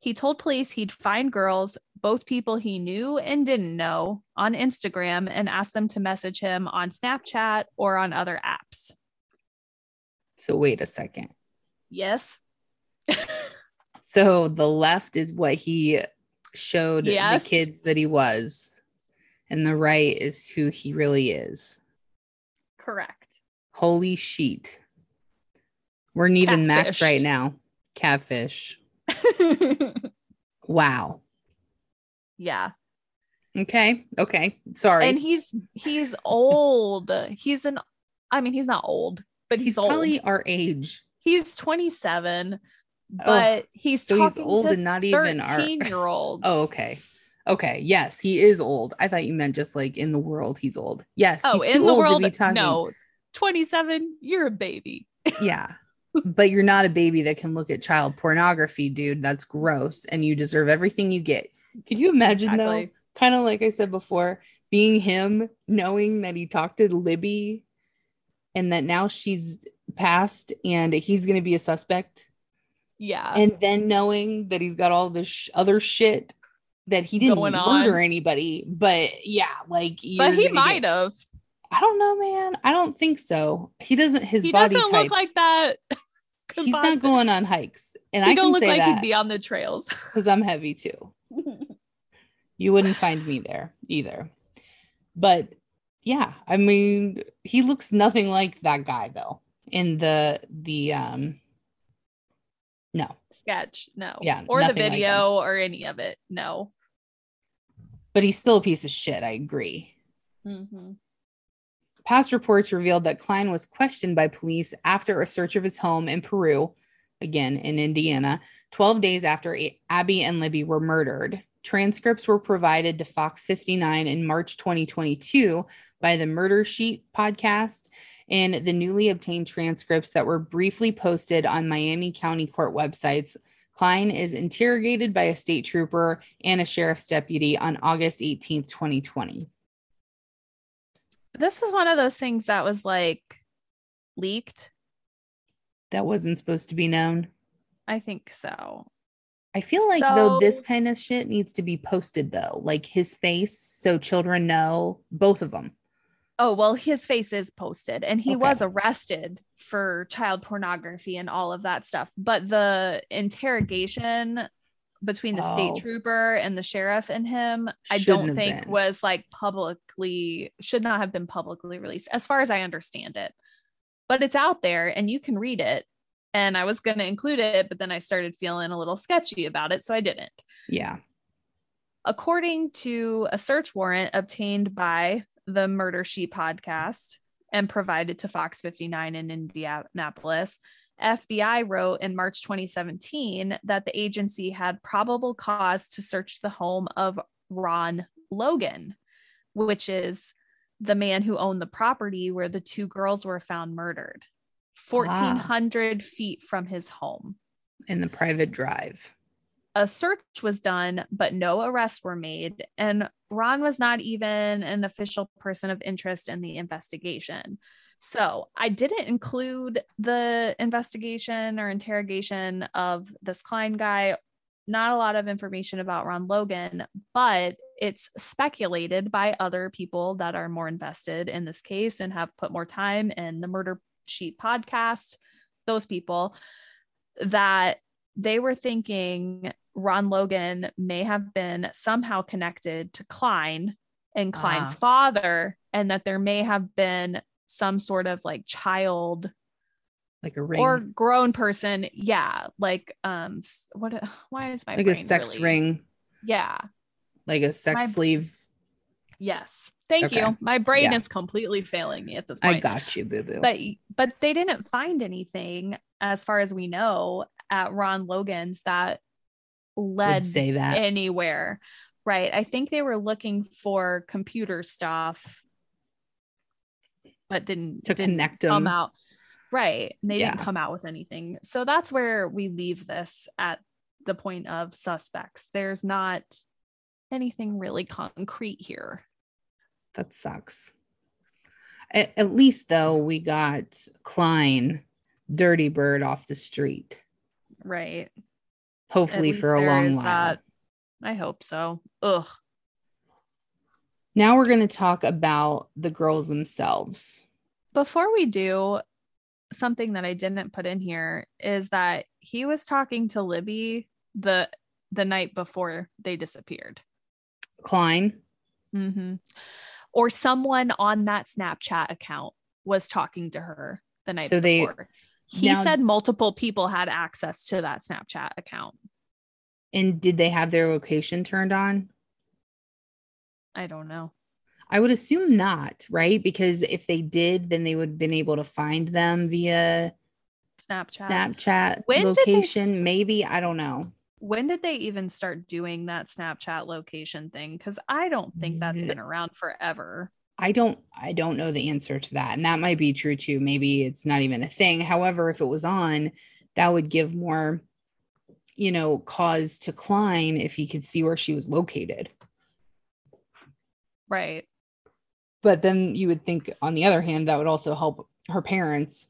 He told police he'd find girls, both people he knew and didn't know, on Instagram and ask them to message him on Snapchat or on other apps. So wait a second. Yes. *laughs* So the left is what he showed Yes. the kids that he was, and the right is who he really is. Correct. Holy sheet. We're even max right now. Catfish. *laughs* Wow. yeah. Okay. Okay. Sorry. And he's he's old. He's an I mean, he's not old, but he's, he's old. probably our age. he's 27, Oh, but he's So he's talking old to and not even our *laughs* 13 year olds. Oh, okay. Okay. Yes, he is old. I thought you meant just like in the world he's old. Yes. Oh, in the old world, to be talking. no. 27, you're a baby. *laughs* Yeah. but you're not a baby that can look at child pornography, dude. That's gross. And you deserve everything you get. Could you imagine though? Kind of like I said before, being him, knowing that he talked to Libby and that now she's passed and he's going to be a suspect. Yeah. and then knowing that he's got all this sh- other shit that he didn't Going murder on. anybody, but yeah, like but he might get- have. I don't know, man. I don't think so. He doesn't. His He body doesn't type. look like that. *laughs* he's not going on hikes, and He I don't look like he'd be on the trails. *laughs* because I'm heavy too. You wouldn't find me there either. But yeah, I mean, he looks nothing like that guy though. In the the um, Sketch, no. Yeah, Or the nothing like video or any of it. No. but he's still a piece of shit. I agree. Mm-hmm. Past reports revealed that Kline was questioned by police after a search of his home in Peru, again in Indiana, 12 days after Abby and Libby were murdered. Transcripts were provided to Fox 59 in March 2022 by the Murder Sheet podcast and the newly obtained transcripts that were briefly posted on Miami County Court websites. Kline is interrogated by a state trooper and a sheriff's deputy on August 18th, 2020. This is one of those things that was like leaked. That wasn't supposed to be known. I think so. I feel like though this kind of shit needs to be posted though, like his face, so children know both of them. Oh, well, his face is posted and he Okay. was arrested for child pornography and all of that stuff. But the interrogation between the Oh. state trooper and the sheriff and him, I Shouldn't don't think been. was like publicly, should not have been publicly released, as far as I understand it. But it's out there and you can read it. And I was going to include it, but then I started feeling a little sketchy about it. So I didn't. Yeah. According to a search warrant obtained by the Murder Sheet podcast and provided to Fox 59 in Indianapolis, FBI wrote in March 2017 that the agency had probable cause to search the home of Ron Logan, which is the man who owned the property where the two girls were found murdered, 1,400 feet from his home In the private drive. a search was done, but no arrests were made. And Ron was not even an official person of interest in the investigation. So I didn't include the investigation or interrogation of this Kline guy. Not a lot of information about Ron Logan, but it's speculated by other people that are more invested in this case and have put more time in the Murder Sheet podcast, those people that they were thinking Ron Logan may have been somehow connected to Kline and Kline's Ah. father, and that there may have been some sort of like child Like a ring. or grown person. Yeah. Like, um, what, *sighs* why is my like a sex really- ring, Yeah. like a sex My- sleeve. Yes. Thank Okay. you. My brain Yeah. is completely failing me at this point I got you, boo boo. but but they didn't find anything as far as we know at Ron Logan's that led say that. anywhere. Right. I think they were looking for computer stuff, but didn't To didn't connect come 'em. out. Right. And they Yeah. didn't come out with anything. So that's where we leave this at the point of suspects. There's not anything really concrete here. That sucks. At, at least though, we got Kline, Dirty Bird off the street. Right. Hopefully for a long while. that. I hope so. Ugh. Now we're going to talk about the girls themselves. Before we do, something that I didn't put in here is that he was talking to Libby the the night before they disappeared. Kline, hmm Or someone on that Snapchat account was talking to her the night So before. He now- said multiple people had access to that Snapchat account. and did they have their location turned on? I don't know. I would assume not, right? Because if they did, then they would have been able to find them via Snapchat. Snapchat When did they location. Maybe I don't know. When did they even start doing that Snapchat location thing? Because I don't think that's been around forever. I don't I don't know the answer to that. And that might be true too. Maybe it's not even a thing. However, if it was on, that would give more, you know, cause to Kline if he could see where she was located. Right. But then you would think on the other hand, that would also help her parents.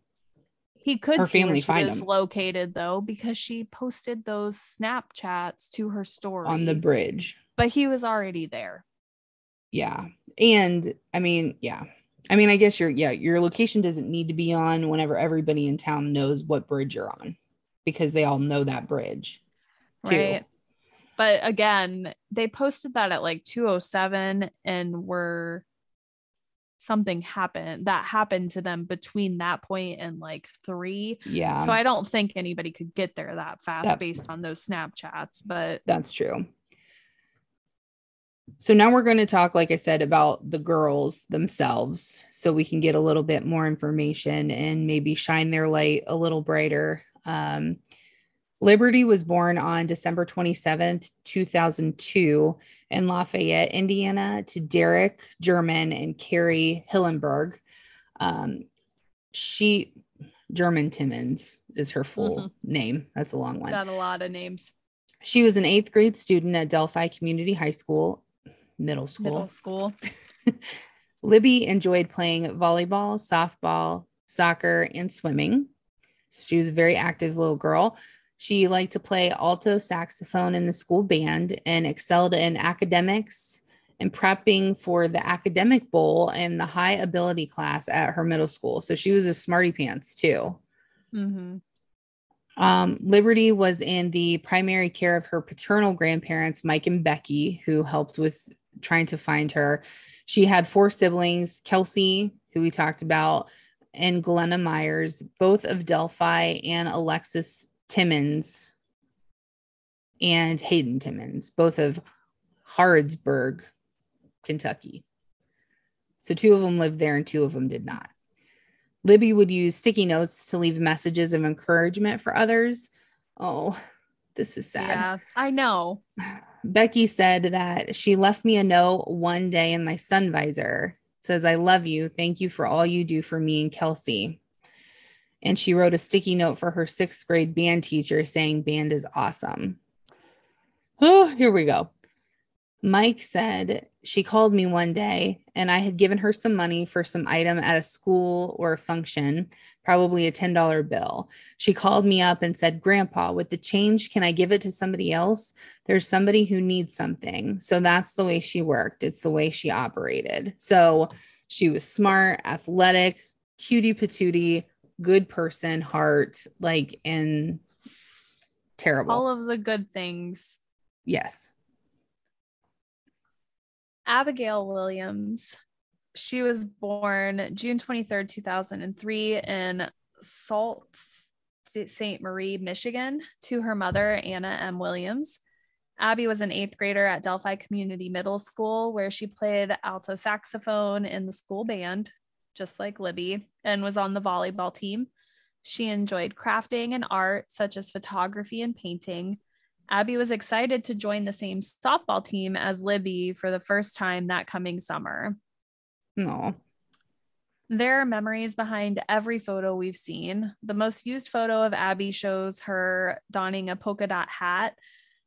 He could Her see where family she find was him. located though, because she posted those Snapchats to her story on the bridge. but he was already there. Yeah. And I mean, yeah. I mean, I guess your yeah, your location doesn't need to be on whenever everybody in town knows what bridge you're on because they all know that bridge. too. Right. But again, they posted that at like 207 and were something happened that happened to them between that point and like three. Yeah. So I don't think anybody could get there that fast That- based on those Snapchats. But That's true. So now we're going to talk, like I said, about the girls themselves so we can get a little bit more information and maybe shine their light a little brighter. Um, Liberty was born on December 27th, 2002, in Lafayette, Indiana, to Derek German and Carrie Hillenberg. Um, she, German Timmons is her full Mhm. name. That's a long one. got a lot of names. She was an eighth grade student at Delphi Community High School, middle school. Middle school. *laughs* Libby enjoyed playing volleyball, softball, soccer, and swimming. She was a very active little girl. She liked to play alto saxophone in the school band and excelled in academics and prepping for the academic bowl and the high ability class at her middle school. So she was a smarty pants too. Mm-hmm. Um, Liberty was in the primary care of her paternal grandparents, Mike and Becky, who helped with trying to find her. She had four siblings Kelsi, who we talked about, and Glenna Myers, both of Delphi, and Alexis Timmons and Hayden Timmons, both of Harrodsburg, Kentucky. So two of them lived there and two of them did not. Libby would use sticky notes to leave messages of encouragement for others. Oh, this is sad. Yeah, I know. *sighs* Becky said that she left me a note one day in my sun visor. It says, I love you. Thank you for all you do for me and Kelsi. And she wrote a sticky note for her sixth grade band teacher saying, Band is awesome. *sighs* Oh, here we go. Mike said she called me one day and I had given her some money for some item at a school or a function, probably a $10 bill. She called me up and said, Grandpa, with the change, can I give it to somebody else? There's somebody who needs something. So that's the way she worked. It's the way she operated. So she was smart, athletic, cutie patootie, good person, heart, like, and terrible. All of the good things. yes. Abigail Williams. She was born June 23rd, 2003 in Sault Ste. Marie, Michigan, to her mother, Anna M. Williams. Abby was an eighth grader at Delphi Community Middle School, where she played alto saxophone in the school band, just like Libby, and was on the volleyball team. She enjoyed crafting and art, such as photography and painting. Abby was excited to join the same softball team as Libby for the first time that coming summer. No. There are memories behind every photo we've seen. The most used photo of Abby shows her donning a polka dot hat.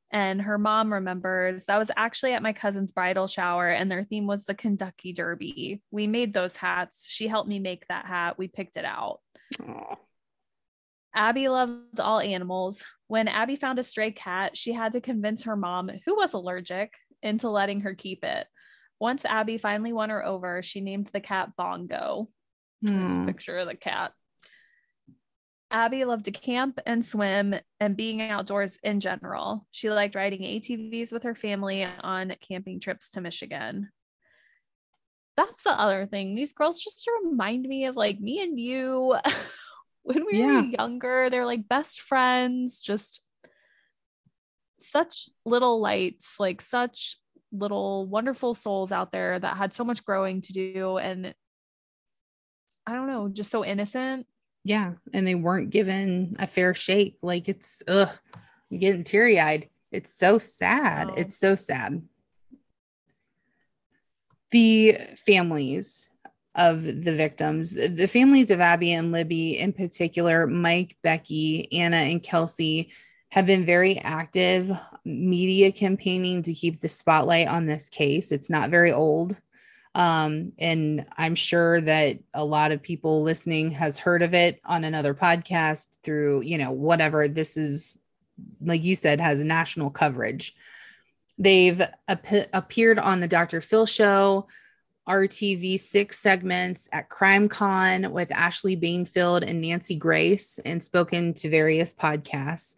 And her mom remembers that was actually at my cousin's bridal shower, and their theme was the Kentucky Derby. We made those hats. She helped me make that hat. We picked it out. Aww. Abby loved all animals. When Abby found a stray cat, she had to convince her mom, who was allergic, into letting her keep it. Once Abby finally won her over, she named the cat Bongo. Mm. picture of the cat. Abby loved to camp and swim and being outdoors in general. She liked riding ATVs with her family on camping trips to Michigan. That's the other thing. These girls just remind me of like me and you *laughs* when we yeah. were younger. They're like best friends, just such little lights, like such little wonderful souls out there that had so much growing to do and I don't know, just so innocent. Yeah, and they weren't given a fair shake. Like it's ugh, I'm getting teary eyed. It's so sad. Oh. It's so sad. The families of the victims, the families of Abby and Libby in particular, Mike, Becky, Anna, and Kelsi have been very active media campaigning to keep the spotlight on this case. It's not very old. Um, and I'm sure that a lot of people listening has heard of it on another podcast through, you know, whatever. This is, like you said, has national coverage. They've ap- appeared on the Dr. Phil show, RTV six segments at Crime Con with Ashleigh Banfield and Nancy Grace, and spoken to various podcasts.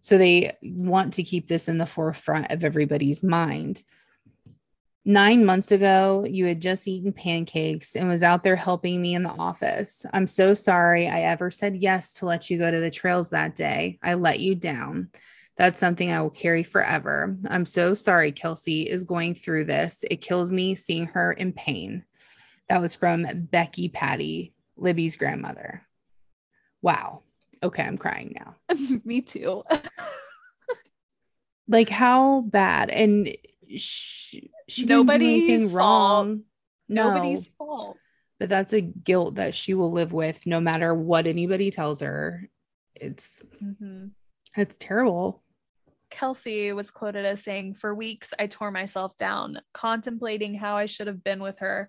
So they want to keep this in the forefront of everybody's mind. Nine months ago, you had just eaten pancakes and was out there helping me in the office. I'm so sorry I ever said yes to let you go to the trails that day. I let you down. That's something I will carry forever. I'm so sorry Kelsi is going through this. It kills me seeing her in pain. That was from Becky Patty, Libby's grandmother. Wow. Okay, I'm crying now. *laughs* Me too. *laughs* like how bad and she, she nobody's didn't do anything wrong. No. Nobody's fault. But that's a guilt that she will live with no matter what anybody tells her. It's mm-hmm. it's terrible. Kelsi was quoted as saying, For weeks, I tore myself down, contemplating how I should have been with her.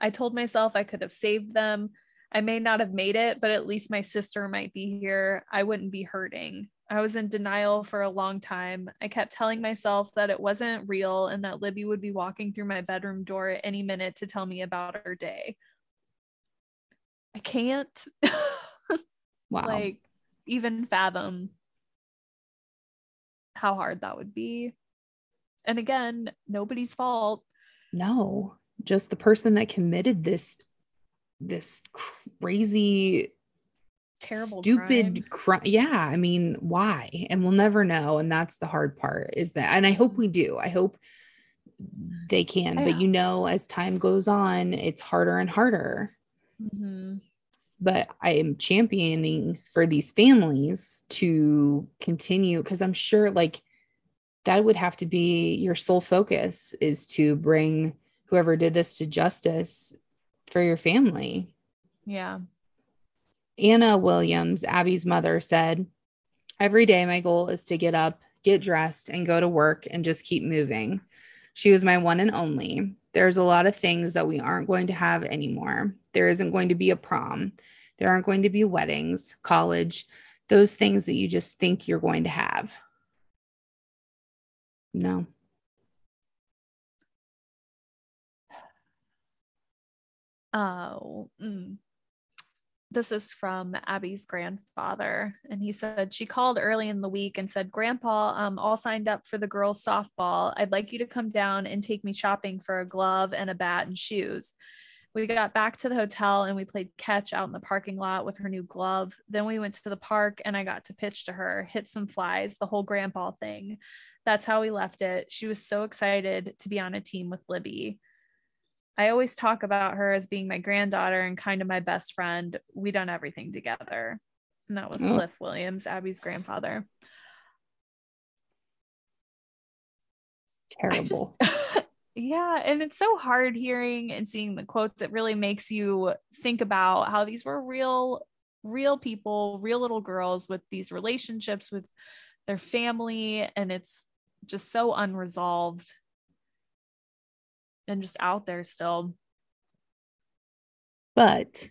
I told myself I could have saved them. I may not have made it, but at least my sister might be here. I wouldn't be hurting. I was in denial for a long time. I kept telling myself that it wasn't real and that Libby would be walking through my bedroom door at any minute to tell me about her day. I can't *laughs* wow. like even fathom how hard that would be. And again, nobody's fault. No, just the person that committed this this crazy terrible stupid crime. Cr- yeah i mean why and we'll never know and that's the hard part is that and i hope we do i hope they can but you know as time goes on it's harder and harder mm-hmm. But i am championing for these families to continue because i'm sure like that would have to be your sole focus is to bring whoever did this to justice for your family. Yeah. Anna Williams, Abby's mother, said, Every day, my goal is to get up, get dressed, and go to work and just keep moving. She was my one and only. There's a lot of things that we aren't going to have anymore. There isn't going to be a prom. There aren't going to be weddings, college, those things that you just think you're going to have. No. Oh, mm. This is from Abby's grandfather. And he said, She called early in the week and said, Grandpa, I'm all signed up for the girls' softball. I'd like you to come down and take me shopping for a glove and a bat and shoes. We got back to the hotel and we played catch out in the parking lot with her new glove. Then we went to the park and I got to pitch to her, hit some flies, the whole grandpa thing. That's how we left it. She was so excited to be on a team with Libby. I always talk about her as being my granddaughter and kind of my best friend. We done everything together. And that was oh. Cliff Williams, Abby's grandfather. Terrible. Just, *laughs* Yeah. And it's so hard hearing and seeing the quotes. It really makes you think about how these were real, real people, real little girls with these relationships with their family. And it's just so unresolved and just out there still. But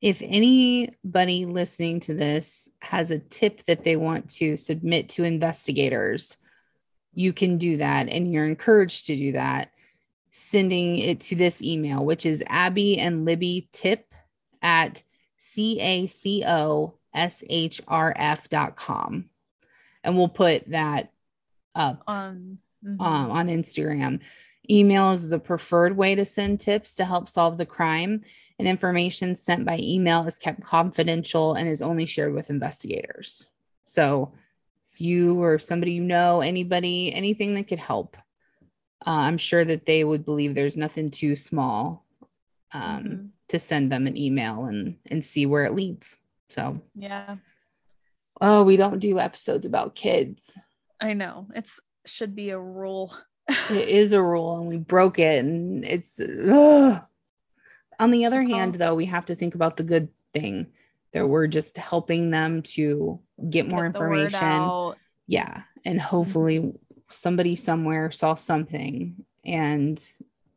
if anybody listening to this has a tip that they want to submit to investigators, you can do that and you're encouraged to do that sending it to this email which is abby and libby tip at c-a-c-o-s-h-r-f.com and we'll put that up Um, mhm. um, on instagram email is the preferred way to send tips to help solve the crime and information sent by email is kept confidential and is only shared with investigators so if you or somebody you know, anybody, anything that could help, uh, I'm sure that they would believe there's nothing too small um, Mhm. to send them an email and and see where it leads. So, yeah, oh, we don't do episodes about kids. I know. It's should be a rule. It is a rule, and we broke it, and it's. ugh. On the other So- hand, though, we have to think about the good thing that we're just helping them to get more Get information. yeah and hopefully mm-hmm. somebody somewhere saw something and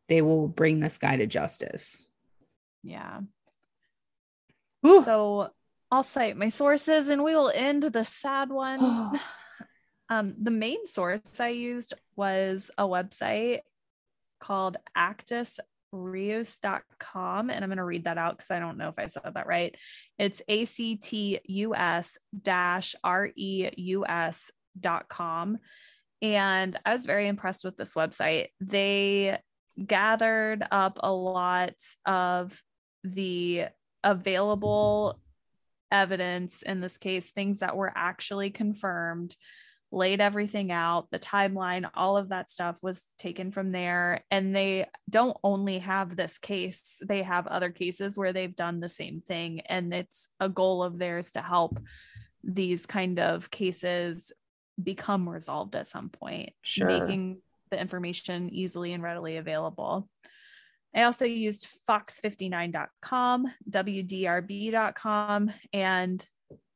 they will bring this guy to justice Yeah. Whew. So I'll cite my sources and we will end the sad *gasps* one. Um, the main source I used was a website called actusreus.com. And I'm going to read that out because I don't know if I said that right. It's A C T U S dash R E U S dot com. And I was very impressed with this website. They gathered up a lot of the available evidence in this case, things that were actually confirmed, laid everything out, the timeline, all of that stuff was taken from there. And they don't only have this case, they have other cases where they've done the same thing. And it's a goal of theirs to help these kind of cases become resolved at some point, Sure. making the information easily and readily available. I also used fox59.com, WDRB.com, and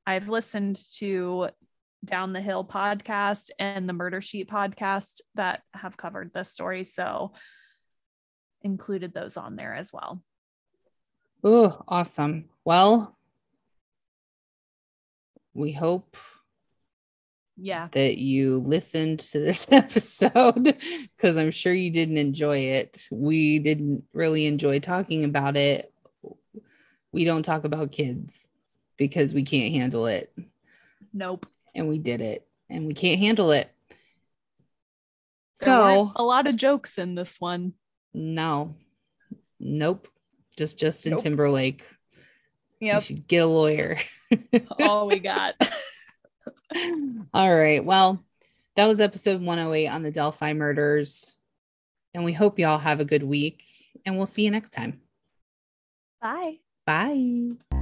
I've listened to Down the Hill podcast and the Murder Sheet podcast that have covered this story. So included those on there as well. oh awesome well we hope Yeah. that you listened to this *laughs* episode because i'm sure you didn't enjoy it we didn't really enjoy talking about it we don't talk about kids because we can't handle it Nope. And we did it and we can't handle it. So a lot of jokes in this one. no. Nope. Just justin Nope. timberlake. You should get a lawyer. *laughs* All we got. *laughs* all right. Well that was episode 108 on the delphi murders. And we hope y'all have a good week and we'll see you next time. Bye. bye